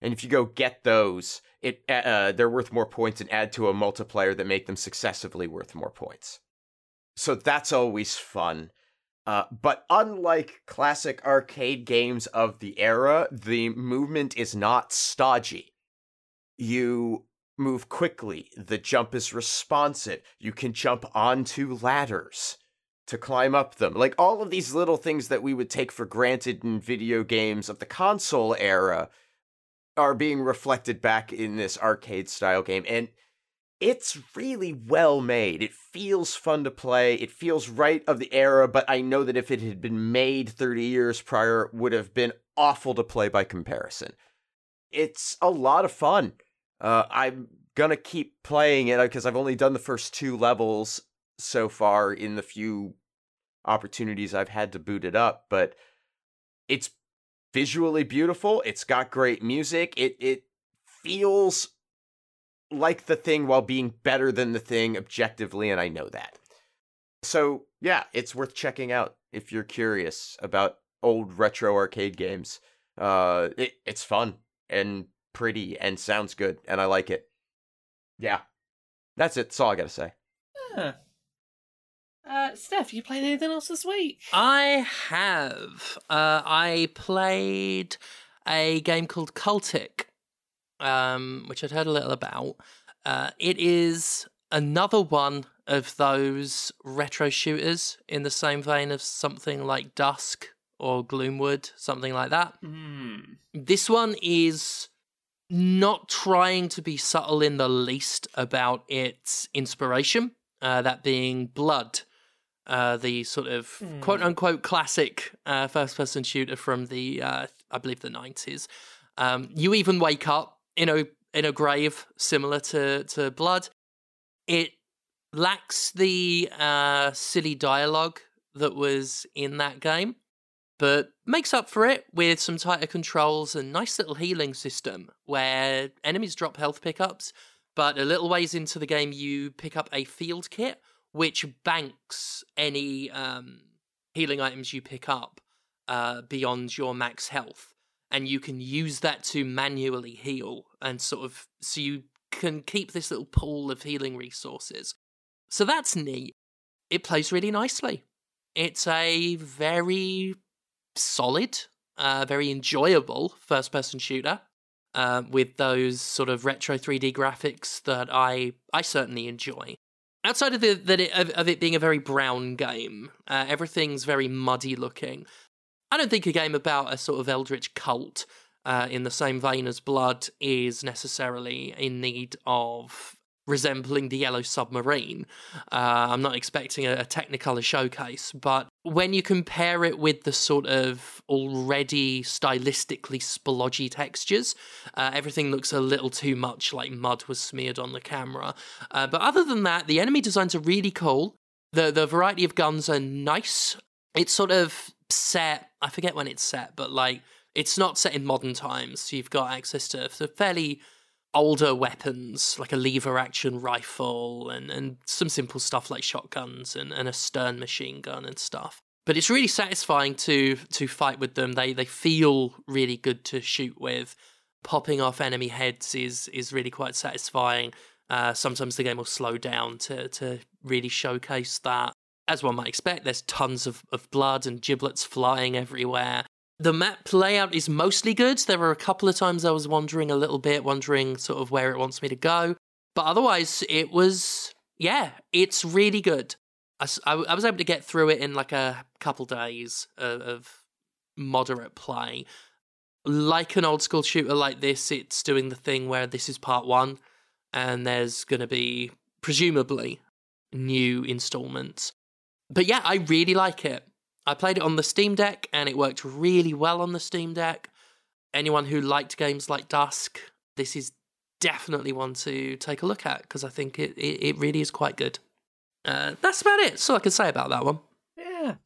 And if you go get those, it uh, they're worth more points and add to a multiplier that make them successively worth more points. So that's always fun. Uh, but unlike classic arcade games of the era, the movement is not stodgy. You move quickly, the jump is responsive, you can jump onto ladders to climb up them. Like all of these little things that we would take for granted in video games of the console era are being reflected back in this arcade style game. And it's really well made. It feels fun to play. It feels right of the era, but I know that if it had been made 30 years prior, it would have been awful to play by comparison. It's a lot of fun. Uh, I'm gonna keep playing it because I've only done the first two levels so far in the few opportunities I've had to boot it up, but it's visually beautiful. It's got great music. It it feels like the thing while being better than the thing objectively, and I know that. So, yeah, it's worth checking out if you're curious about old retro arcade games. Uh, it, it's fun and pretty and sounds good, and I like it. Yeah, that's it. That's all I gotta say. Huh. Uh, Steph, you played anything else this week? I have. Uh, I played a game called Cultic, um, which I'd heard a little about. Uh, it is another one of those retro shooters in the same vein of something like Dusk or Gloomwood, something like that. Hmm. This one is not trying to be subtle in the least about its inspiration, uh, that being Blood, uh, the sort of Hmm. quote unquote classic uh, first person shooter from the, uh, I believe, the 90s. Um, you even wake up in a in a grave similar to to Blood. It lacks the uh, silly dialogue that was in that game, but makes up for it with some tighter controls and nice little healing system where enemies drop health pickups, but a little ways into the game you pick up a field kit which banks any um, healing items you pick up uh, beyond your max health and you can use that to manually heal and sort of so you can keep this little pool of healing resources. So that's neat. It plays really nicely. It's a very solid, uh, very enjoyable first person shooter. Uh, with those sort of retro 3D graphics that I I certainly enjoy. Outside of the that it, of, of it being a very brown game, uh, everything's very muddy looking. I don't think a game about a sort of eldritch cult uh, in the same vein as Blood is necessarily in need of resembling the Yellow Submarine. Uh, I'm not expecting a, a Technicolor showcase, but when you compare it with the sort of already stylistically splodgy textures, uh, everything looks a little too much like mud was smeared on the camera. Uh, but other than that, the enemy designs are really cool. The the variety of guns are nice. It's sort of set. I forget when it's set, but like it's not set in modern times. So you've got access to, fairly older weapons like a lever action rifle and, and some simple stuff like shotguns and, and a Sten machine gun and stuff. But it's really satisfying to to fight with them. They they feel really good to shoot with. Popping off enemy heads is is really quite satisfying. Uh, sometimes the game will slow down to to really showcase that. As one might expect, there's tons of, of blood and giblets flying everywhere. The map layout is mostly good. There were a couple of times I was wandering a little bit, wondering sort of where it wants me to go. But otherwise, it was, yeah, it's really good. I I was able to get through it in like a couple days of, of moderate play. Like an old school shooter like this, it's doing the thing where this is part one, and there's going to be, presumably, new installments. But yeah, I really like it. I played it on the Steam Deck and it worked really well on the Steam Deck. Anyone who liked games like Dusk, this is definitely one to take a look at because I think it, it, it really is quite good. Uh, that's about it. That's all I can say about that one. Yeah.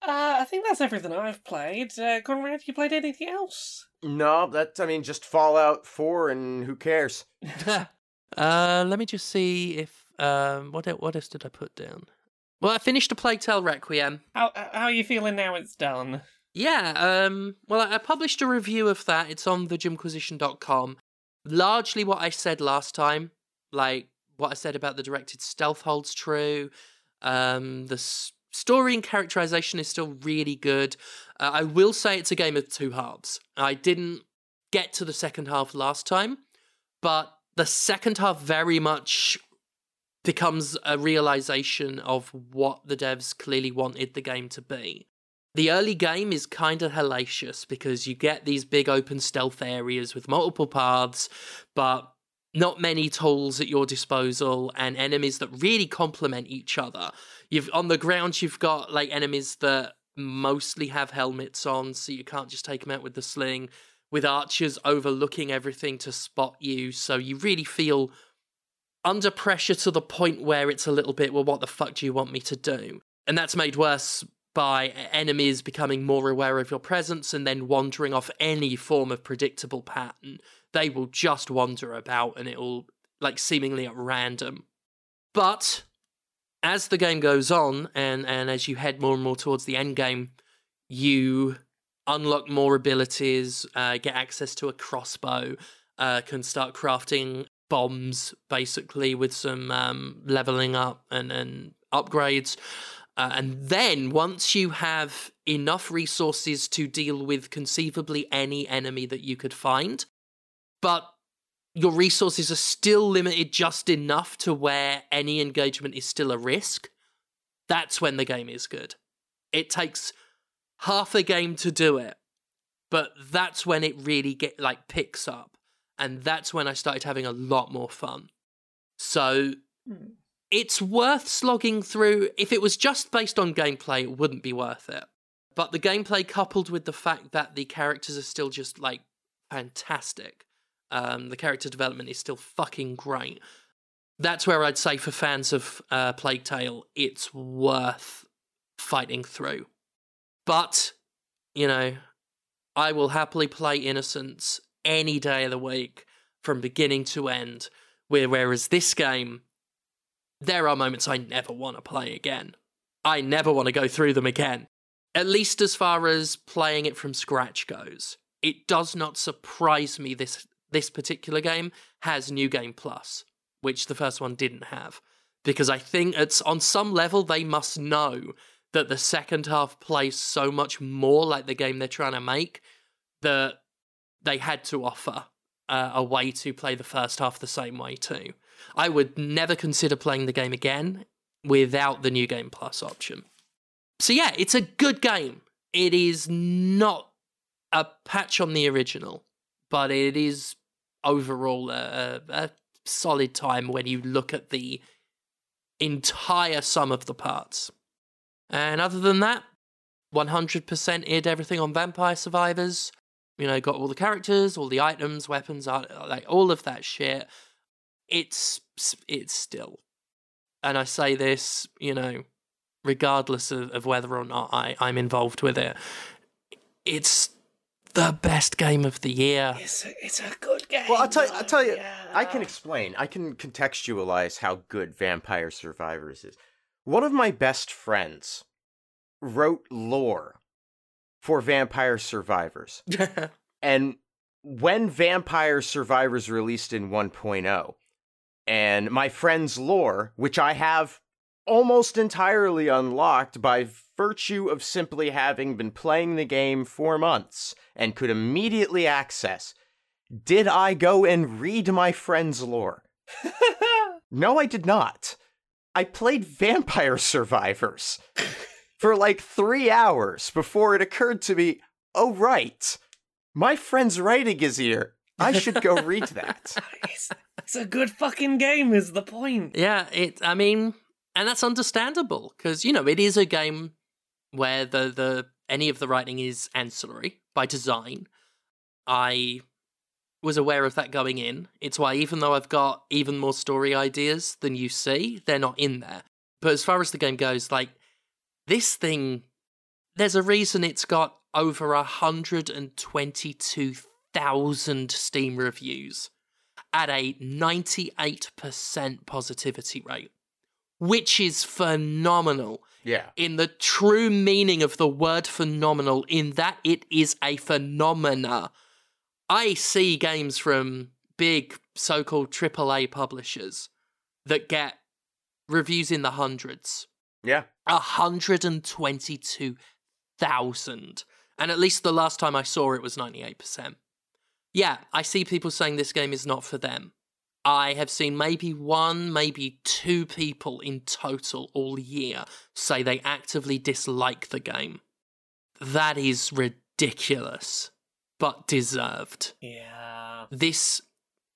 Uh, I think that's everything I've played. Uh, Conrad, have you played anything else? No, that's I mean just Fallout 4 and who cares? uh, let me just see if um, what what else did I put down? Well, I finished a Plague Tale Requiem. How how are you feeling now it's done? Yeah, um, well, I I published a review of that. It's on thejimquisition.com. Largely what I said last time, like what I said about the directed stealth holds true. Um, the s- story and characterization is still really good. Uh, I will say it's a game of two halves. I didn't get to the second half last time, but the second half very much becomes a realization of what the devs clearly wanted the game to be. The early game is kind of hellacious because you get these big open stealth areas with multiple paths, but not many tools at your disposal and enemies that really complement each other. You've on the ground you've got like enemies that mostly have helmets on so you can't just take them out with the sling with archers overlooking everything to spot you so you really feel under pressure to the point where it's a little bit well what the fuck do you want me to do? And that's made worse by enemies becoming more aware of your presence and then wandering off any form of predictable pattern. They will just wander about and it'll like seemingly at random. But as the game goes on and and as you head more and more towards the end game you unlock more abilities uh, get access to a crossbow uh, can start crafting bombs basically with some um, leveling up and, and upgrades uh, and then once you have enough resources to deal with conceivably any enemy that you could find but your resources are still limited just enough to where any engagement is still a risk, that's when the game is good. It takes half a game to do it, but that's when it really get like picks up, and that's when I started having a lot more fun. So it's worth slogging through. If it was just based on gameplay, it wouldn't be worth it. But the gameplay coupled with the fact that the characters are still just like fantastic um, the character development is still fucking great. That's where I'd say for fans of uh, Plague Tale, it's worth fighting through. But, you know, I will happily play Innocence any day of the week from beginning to end. Where, whereas this game, there are moments I never want to play again. I never want to go through them again. At least as far as playing it from scratch goes. It does not surprise me this this particular game has New Game Plus, which the first one didn't have. Because I think it's on some level they must know that the second half plays so much more like the game they're trying to make that they had to offer uh, a way to play the first half the same way too. I would never consider playing the game again without the New Game Plus option. So yeah, it's a good game. It is not a patch on the original, but it is overall a, a, solid time when you look at the entire sum of the parts. And other than that, 100% id everything on Vampire Survivors. You know, got all the characters, all the items, weapons, art- like all of that shit. It's it's still, and I say this, you know, regardless of, of whether or not I, I'm involved with it. It's the best game of the year. It's a, it's a good game. Well, I'll tell you. I'll tell you. Yeah. I can explain. I can contextualize how good Vampire Survivors is. One of my best friends wrote lore for Vampire Survivors, and when Vampire Survivors released in 1.0, and my friend's lore, which I have almost entirely unlocked by virtue of simply having been playing the game for months and could immediately access, did I go and read my friend's lore? no, I did not. I played Vampire Survivors for like three hours before it occurred to me, oh, right, my friend's writing is here. I should go read that. it's, it's a good fucking game. Is the point? Yeah, it. I mean, and that's understandable because you know it is a game where the the any of the writing is ancillary by design. I was aware of that going in. It's why even though I've got even more story ideas than you see, they're not in there. But as far as the game goes, like this thing, there's a reason it's got over a hundred and twenty-two thousand Steam reviews at a ninety-eight percent positivity rate. which is phenomenal Yeah. in the true meaning of the word phenomenal, in that it is a phenomena. I see games from big so called AAA publishers that get reviews in the hundreds. Yeah. 122,000. And at least the last time I saw it was 98%. Yeah, I see people saying this game is not for them. I have seen maybe one, maybe two people in total all year say they actively dislike the game. That is ridiculous, but deserved. Yeah. This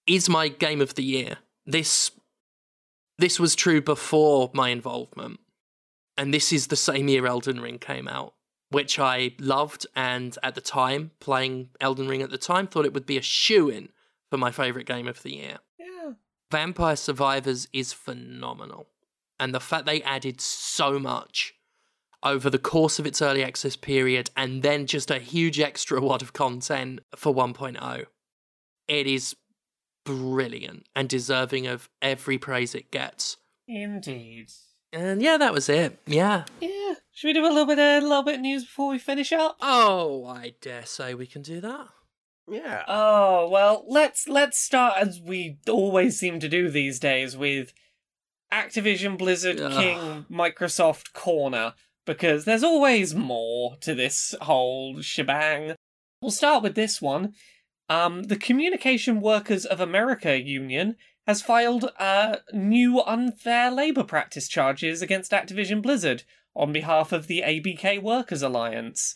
is my game of the year. This this was true before my involvement. And this is the same year Elden Ring came out, which I loved and at the time, playing Elden Ring at the time, thought it would be a shoe in for my favourite game of the year. Yeah. Vampire Survivors is phenomenal. And the fact they added so much over the course of its early access period and then just a huge extra wad of content for 1.0, it is brilliant and deserving of every praise it gets. Indeed. And yeah, that was it. Yeah. Yeah. Should we do a little bit of, a little bit of news before we finish up? Oh, I dare say we can do that. Yeah. Oh well, let's let's start as we always seem to do these days with Activision Blizzard Ugh. King Microsoft Corner because there's always more to this whole shebang. We'll start with this one. Um, the Communication Workers of America Union has filed uh, new unfair labor practice charges against Activision Blizzard on behalf of the ABK Workers Alliance.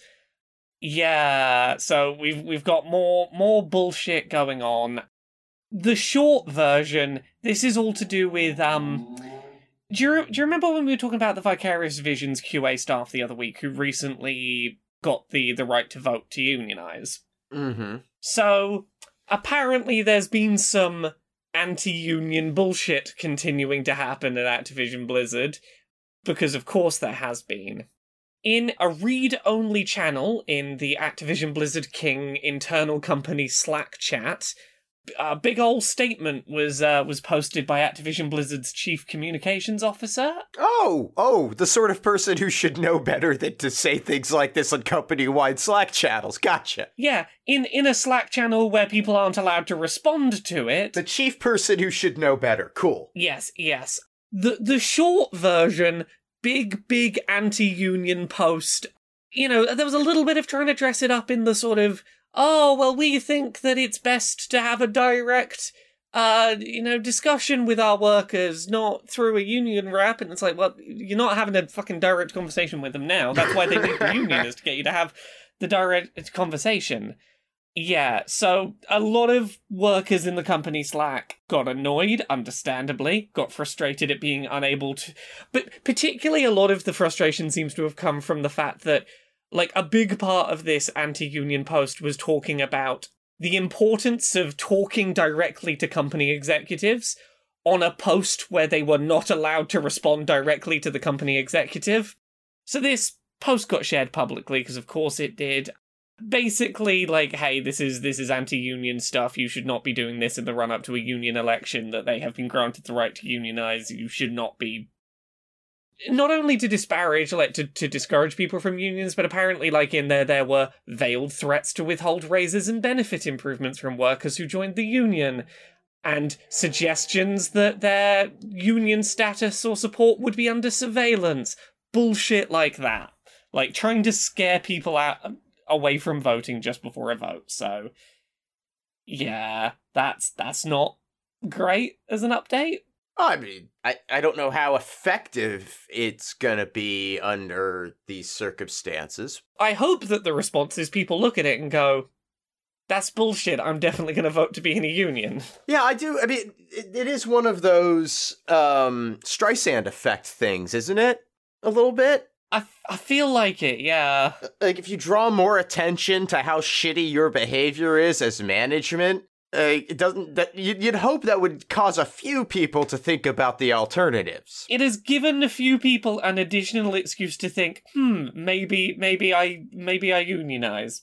Yeah, so we've we've got more more bullshit going on. The short version, this is all to do with um do you, do you remember when we were talking about the Vicarious Visions QA staff the other week who recently got the the right to vote to unionize? Mm-hmm. So apparently there's been some anti-union bullshit continuing to happen at Activision Blizzard because of course there has been. In a read-only channel in the Activision Blizzard King internal company Slack chat, a big old statement was uh, was posted by Activision Blizzard's chief communications officer. Oh, oh, the sort of person who should know better than to say things like this on company-wide Slack channels. Gotcha. Yeah, in in a Slack channel where people aren't allowed to respond to it. The chief person who should know better. Cool. Yes, yes. The the short version, big big anti-union post. You know, there was a little bit of trying to dress it up in the sort of oh well, we think that it's best to have a direct. Uh, you know, discussion with our workers, not through a union rep, and it's like, well, you're not having a fucking direct conversation with them now. That's why they need the union is to get you to have the direct conversation. Yeah, so a lot of workers in the company Slack got annoyed, understandably, got frustrated at being unable to. But particularly, a lot of the frustration seems to have come from the fact that, like, a big part of this anti union post was talking about the importance of talking directly to company executives on a post where they were not allowed to respond directly to the company executive. So this post got shared publicly because of course it did. Basically like hey this is this is anti-union stuff. You should not be doing this in the run up to a union election that they have been granted the right to unionize. You should not be not only to disparage like to, to discourage people from unions but apparently like in there there were veiled threats to withhold raises and benefit improvements from workers who joined the union and suggestions that their union status or support would be under surveillance bullshit like that like trying to scare people out um, away from voting just before a vote. So yeah, that's that's not great as an update. I mean, I, I don't know how effective it's gonna be under these circumstances. I hope that the response is people look at it and go, "That's bullshit. I'm definitely going to vote to be in a union." Yeah, I do. I mean, it, it is one of those um, Streisand effect things, isn't it? A little bit. I, I feel like it, yeah. Like if you draw more attention to how shitty your behavior is as management, uh, it doesn't. That you'd, hope that would cause a few people to think about the alternatives. It has given a few people an additional excuse to think, hmm, maybe, maybe I, maybe I unionize.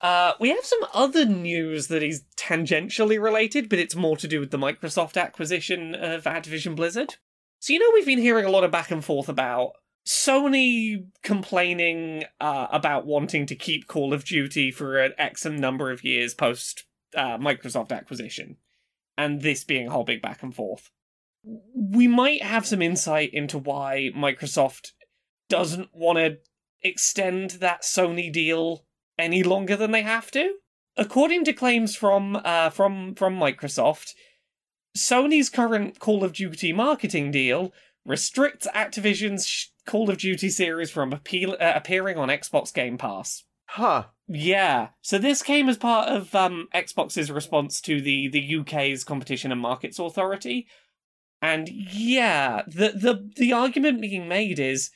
Uh, we have some other news that is tangentially related, but it's more to do with the Microsoft acquisition of Activision Blizzard. So you know we've been hearing a lot of back and forth about Sony complaining uh, about wanting to keep Call of Duty for an X number of years post uh, Microsoft acquisition, and this being a whole big back and forth. We might have some insight into why Microsoft doesn't want to extend that Sony deal any longer than they have to. According to claims from uh, from from Microsoft, Sony's current Call of Duty marketing deal restricts Activision's Call of Duty series from appeal, uh, appearing on Xbox Game Pass. Huh. Yeah. So this came as part of um, Xbox's response to the the UK's Competition and Markets Authority. And yeah, the the the argument being made is,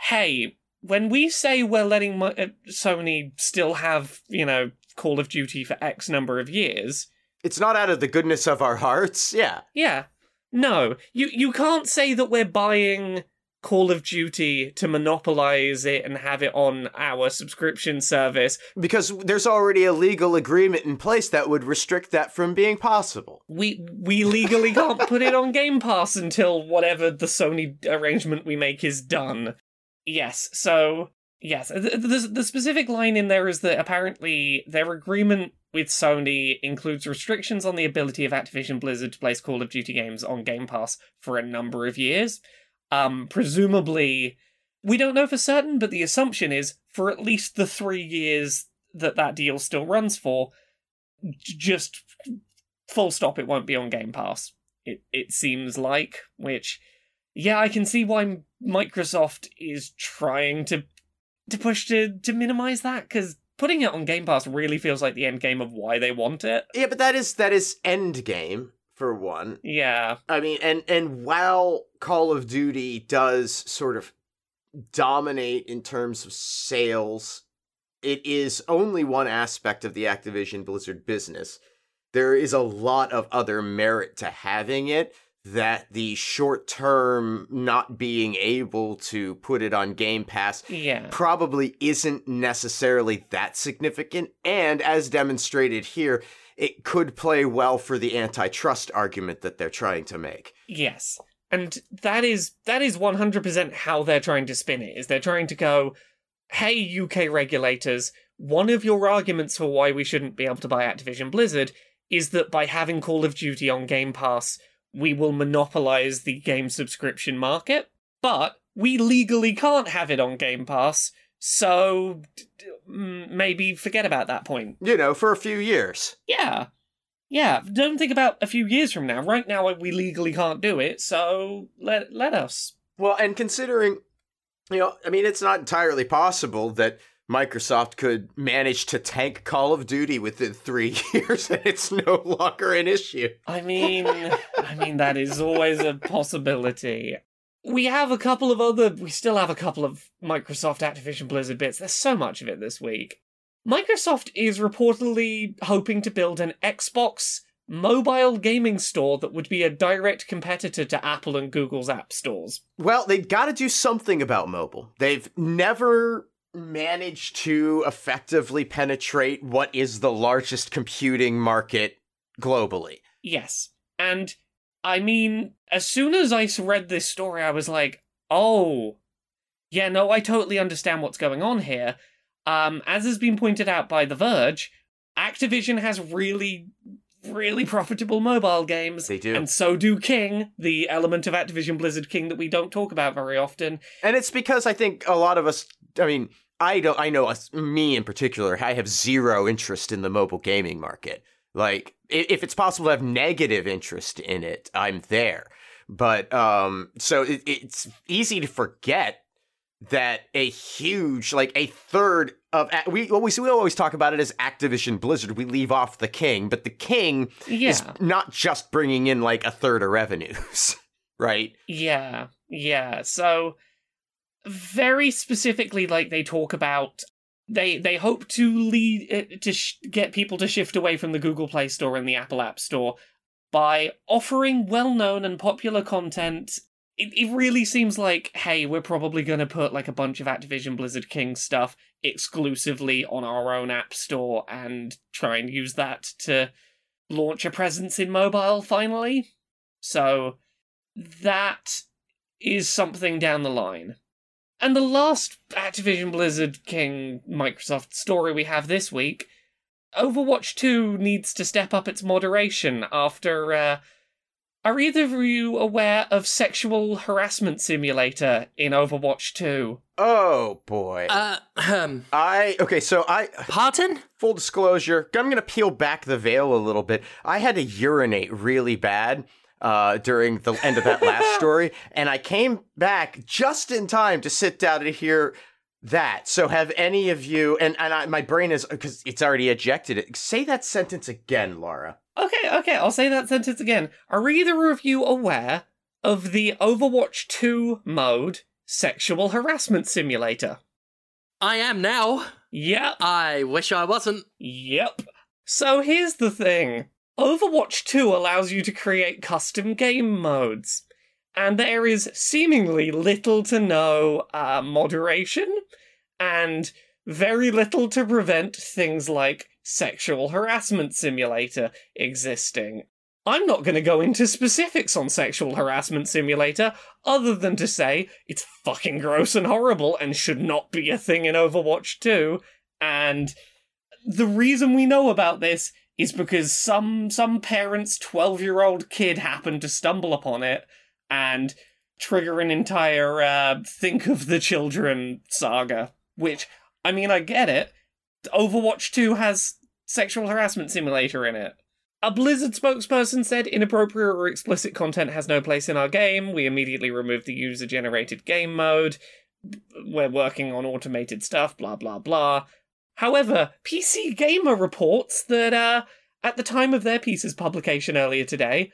hey, when we say we're letting uh, Sony still have, you know, Call of Duty for X number of years, it's not out of the goodness of our hearts. Yeah. Yeah. No, you you can't say that we're buying Call of Duty to monopolize it and have it on our subscription service because there's already a legal agreement in place that would restrict that from being possible. We we legally can't put it on Game Pass until whatever the Sony arrangement we make is done. Yes, so yes, the, the, the specific line in there is that apparently their agreement with Sony includes restrictions on the ability of Activision Blizzard to place Call of Duty games on Game Pass for a number of years. Um, presumably, we don't know for certain, but the assumption is for at least the three years that that deal still runs for, just full stop, it won't be on Game Pass. It it seems like, which, yeah, I can see why Microsoft is trying to to push to to minimize that because putting it on Game Pass really feels like the end game of why they want it. Yeah, but that is that is end game for one. Yeah. I mean, and and while Call of Duty does sort of dominate in terms of sales, it is only one aspect of the Activision Blizzard business. There is a lot of other merit to having it that the short term not being able to put it on Game Pass yeah. probably isn't necessarily that significant. And as demonstrated here, it could play well for the antitrust argument that they're trying to make. Yes. And that is that is 100% how they're trying to spin it. Is they're trying to go, "Hey UK regulators, one of your arguments for why we shouldn't be able to buy Activision Blizzard is that by having Call of Duty on Game Pass, we will monopolize the game subscription market, but we legally can't have it on Game Pass, so maybe forget about that point. You know, for a few years. Yeah. Yeah, don't think about a few years from now. Right now, we legally can't do it, so let let us. Well, and considering, you know, I mean, it's not entirely possible that Microsoft could manage to tank Call of Duty within three years and it's no longer an issue. I mean, I mean that is always a possibility. We have a couple of other. We still have a couple of Microsoft Activision Blizzard bits. There's so much of it this week. Microsoft is reportedly hoping to build an Xbox mobile gaming store that would be a direct competitor to Apple and Google's app stores. Well, they've got to do something about mobile. They've never managed to effectively penetrate what is the largest computing market globally. Yes. And I mean, as soon as I read this story, I was like, oh, yeah, no, I totally understand what's going on here. Um, as has been pointed out by The Verge, Activision has really, really profitable mobile games. They do. And so do King, the element of Activision Blizzard King that we don't talk about very often. And it's because I think a lot of us, I mean, I don't, I know us, me in particular, I have zero interest in the mobile gaming market. Like, if it's possible to have negative interest in it, I'm there. But, um, so it, it's easy to forget that a huge, like a third of we always we always talk about it as Activision Blizzard. We leave off the king, but the king Yeah. is not just bringing in like a third of revenues, right? Yeah, yeah. So very specifically, like they talk about, they they hope to lead uh, to sh- get people to shift away from the Google Play Store and the Apple App Store by offering well-known and popular content. It, it really seems like, hey, we're probably going to put like a bunch of Activision Blizzard King stuff exclusively on our own app store and try and use that to launch a presence in mobile finally. So that is something down the line. And the last Activision Blizzard King Microsoft story we have this week Overwatch 2 needs to step up its moderation after. Uh, are either of you aware of Sexual Harassment Simulator in Overwatch 2? Oh boy. Uh, um, I okay, so I pardon? full disclosure, I'm gonna peel back the veil a little bit. I had to urinate really bad uh, during the end of that last story, and I came back just in time to sit down and hear that. So have any of you and and I, my brain is because it's already ejected it. Say that sentence again, Laura. Okay, okay, I'll say that sentence again. Are either of you aware of the Overwatch 2 mode Sexual Harassment Simulator? I am now. Yep. I wish I wasn't. Yep. So here's the thing Overwatch 2 allows you to create custom game modes, and there is seemingly little to no uh, moderation, and very little to prevent things like Sexual Harassment Simulator existing. I'm not going to go into specifics on Sexual Harassment Simulator, other than to say it's fucking gross and horrible and should not be a thing in Overwatch 2. And the reason we know about this is because some some parent's 12 year old kid happened to stumble upon it and trigger an entire uh, think of the children saga. Which, I mean, I get it. Overwatch 2 has sexual harassment simulator in it. A Blizzard spokesperson said inappropriate or explicit content has no place in our game. We immediately removed the user generated game mode. We're working on automated stuff, blah, blah, blah. However, PC Gamer reports that uh, at the time of their piece's publication earlier today,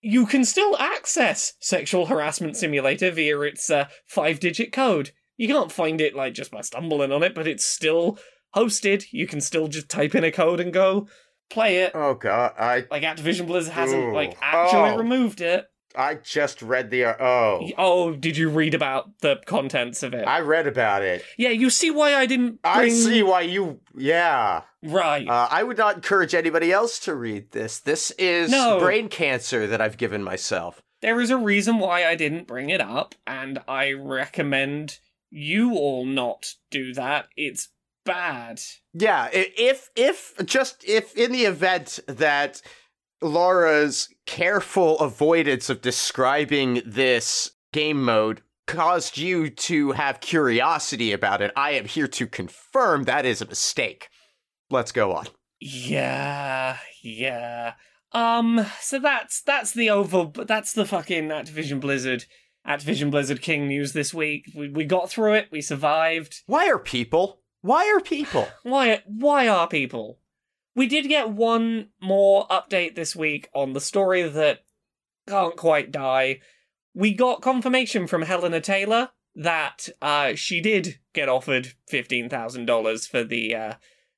you can still access Sexual Harassment Simulator via its uh, five digit code. You can't find it like just by stumbling on it, but it's still hosted. You can still just type in a code and go play it. Oh god, I Like Activision Blizzard hasn't Ooh. like actually Oh. removed it. I just read the oh. Oh, did you read about the contents of it? I read about it. yeah, you see why I didn't bring... I see why you yeah. Right. Uh, I would not encourage anybody else to read this. This is No. brain cancer that I've given myself. there is a reason why I didn't bring it up, and I recommend you all not do that. It's bad. Yeah, if if just if in the event that Laura's careful avoidance of describing this game mode caused you to have curiosity about it, I am here to confirm that is a mistake. Let's go on. Yeah, yeah. Um, so that's that's the over that's the fucking Activision Blizzard Activision Blizzard King news this week. We we got through it, we survived. Why are people? Why are people? Why why are people? We did get one more update this week on the story that can't quite die. We got confirmation from Hellena Taylor that uh, she did get offered fifteen thousand dollars for the uh,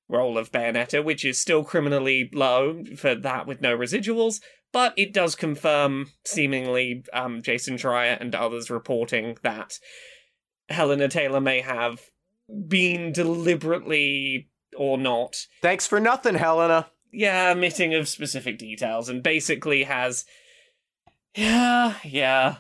role of Bayonetta, which is still criminally low for that with no residuals. But it does confirm, seemingly, um, Jason Schreier and others reporting that Hellena Taylor may have been deliberately or not, Thanks for nothing, Hellena. yeah, omitting of specific details, and basically has, yeah, yeah,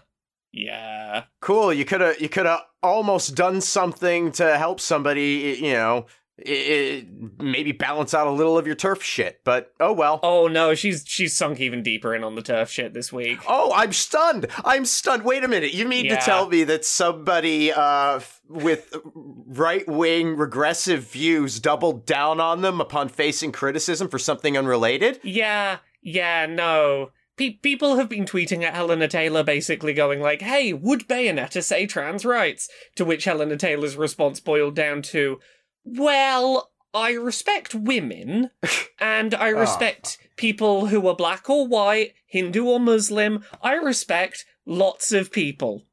yeah, Cool. You could have you could have almost done something to help somebody. You know, i i maybe balance out a little of your turf shit. But oh well. Oh no, she's she's sunk even deeper in on the turf shit this week. Oh, I'm stunned. I'm stunned. Wait a minute. You mean Yeah. to tell me that somebody uh, with right wing regressive views doubled down on them upon facing criticism for something unrelated? Yeah, yeah, no. Pe- people have been tweeting at Hellena Taylor basically going like, hey, would Bayonetta say trans rights? To which Hellena Taylor's response boiled down to, well, I respect women, and I respect people who are black or white, Hindu or Muslim. I respect lots of people.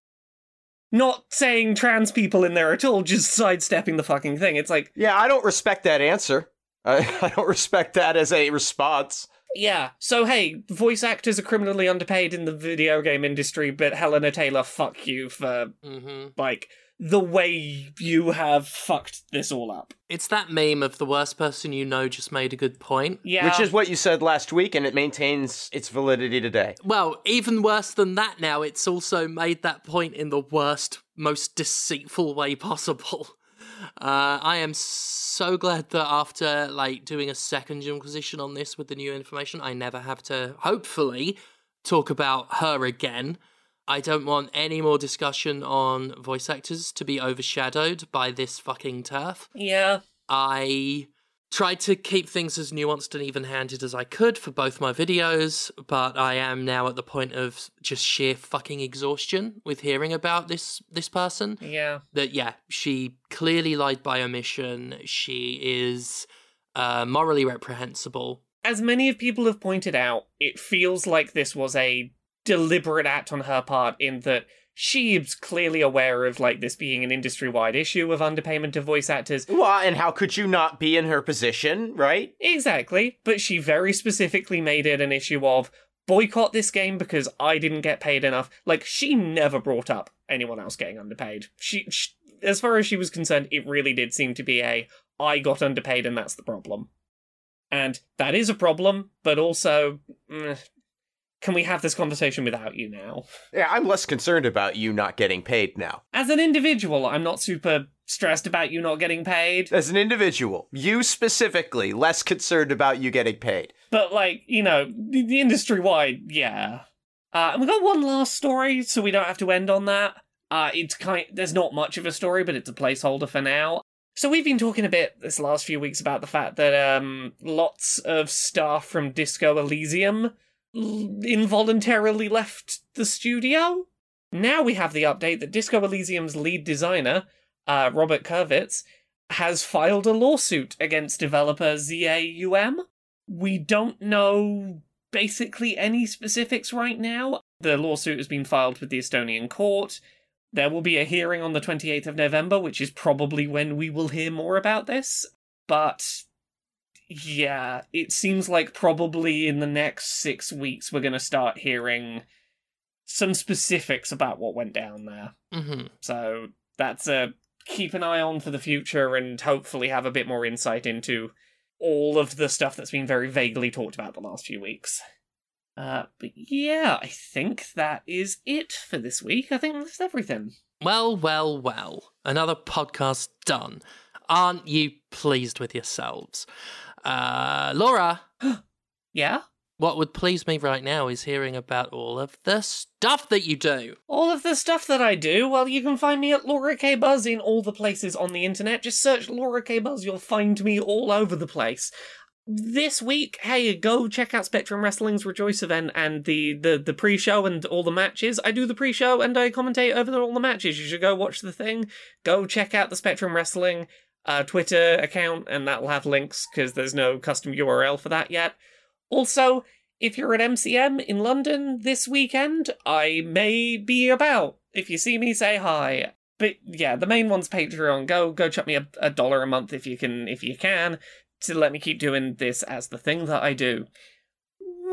Not saying trans people in there at all, just sidestepping the fucking thing. It's like, Yeah, I don't respect that answer. I, I don't respect that as a response. Yeah. So hey, voice actors are criminally underpaid in the video game industry, but Hellena Taylor, fuck you for hmm like the way you have fucked this all up. It's that meme of the worst person you know just made a good point. Yeah. Which is what you said last week, and it maintains its validity today. Well, even worse than that now, it's also made that point in the worst, most deceitful way possible. Uh, I am so glad that after like doing a second inquisition on this with the new information, I never have to hopefully talk about her again. I don't want any more discussion on voice actors to be overshadowed by this fucking turf. yeah. I tried to keep things as nuanced and even handed as I could for both my videos, but I am now at the point of just sheer fucking exhaustion with hearing about this this person. Yeah. That yeah, she clearly lied by omission. She is uh, morally reprehensible. As many of people have pointed out, it feels like this was a deliberate act on her part in that she's clearly aware of like this being an industry-wide issue of underpayment of voice actors. Well, and how could you not be in her position, right? Exactly, but she very specifically made it an issue of boycott this game because I didn't get paid enough. Like she never brought up anyone else getting underpaid. She, sh as far as she was concerned, it really did seem to be a I got underpaid and that's the problem. And that is a problem, but also mm, can we have this conversation without you now? Yeah, I'm less concerned about you not getting paid now. As an individual, I'm not super stressed about you not getting paid. As an individual, you specifically, less concerned about you getting paid. But like, you know, the, industry wide, yeah. Uh, and we've got one last story, so we don't have to end on that. Uh, it's kind. There's not much of a story, but it's a placeholder for now. So we've been talking a bit this last few weeks about the fact that um, lots of staff from Disco Elysium involuntarily left the studio. Now we have the update that Disco Elysium's lead designer, uh, Robert Kurvitz, has filed a lawsuit against developer ZAUM. We don't know basically any specifics right now. The lawsuit has been filed with the Estonian court. There will be a hearing on the 28th of November, which is probably when we will hear more about this. But yeah, it seems like probably in the next six weeks we're going to start hearing some specifics about what went down there. hmm So that's a keep an eye on for the future and hopefully have a bit more insight into all of the stuff that's been very vaguely talked about the last few weeks. Uh, but yeah, I think that is it for this week. I think that's everything. Well, well, well. Another podcast done. Aren't you pleased with yourselves? Uh, Laura, Yeah? what would please me right now is hearing about all of the stuff that you do. All of the stuff that I do, well, you can find me at Laura K. Buzz in all the places on the internet. Just search Laura K. Buzz, you'll find me all over the place. This week, hey, go check out Spectrum Wrestling's Rejoice event and the, the, the pre show and all the matches. I do the pre show and I commentate over all the matches. You should go watch the thing. Go check out the Spectrum Wrestling uh, Twitter account, and that'll have links because there's no custom URL for that yet. Also, if you're at MCM in London this weekend, I may be about. If you see me, say hi. But yeah, the main one's Patreon. Go go chuck me a, a dollar a month if you can if you can to let me keep doing this as the thing that I do.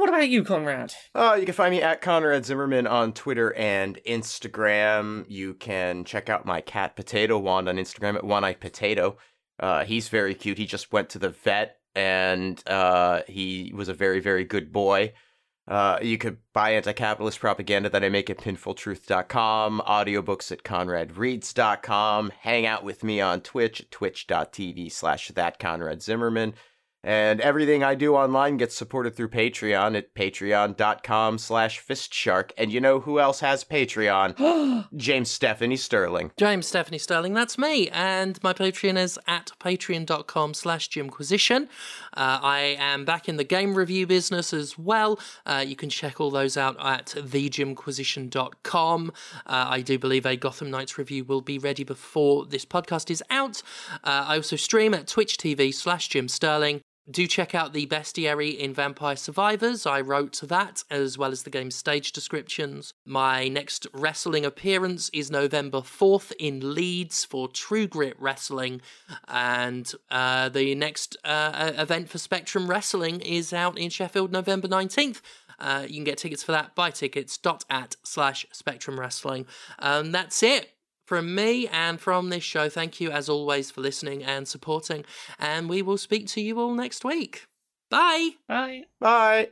What about you, Conrad? Uh, you can find me at Conrad Zimmerman on Twitter and Instagram. You can check out my cat Potato Wand on Instagram at One Eye Potato. Uh, he's very cute. He just went to the vet and uh, he was a very, very good boy. Uh, you could buy anti-capitalist propaganda that I make at pinfultruth.com, audiobooks at conradreads.com, hang out with me on Twitch twitch.tv slash that Conrad Zimmerman. And everything I do online gets supported through Patreon at patreon.com slash fistshark. And you know who else has Patreon? James Stephanie Sterling. James Stephanie Sterling, that's me. And my Patreon is at patreon.com slash Jimquisition. Uh, I am back in the game review business as well. Uh, you can check all those out at thejimquisition.com. Uh, I do believe a Gotham Knights review will be ready before this podcast is out. Uh, I also stream at Twitch TV slash Jim Sterling. Do check out the bestiary in Vampire Survivors. I wrote that as well as the game's stage descriptions. My next wrestling appearance is November 4th in Leeds for True Grit Wrestling. And uh, the next uh, event for Spectrum Wrestling is out in Sheffield November 19th. Uh, you can get tickets for that. Buy tickets dot at slash Spectrum Wrestling. Um, that's it from me and from this show, thank you as always for listening and supporting. And we will speak to you all next week. Bye. Bye. Bye.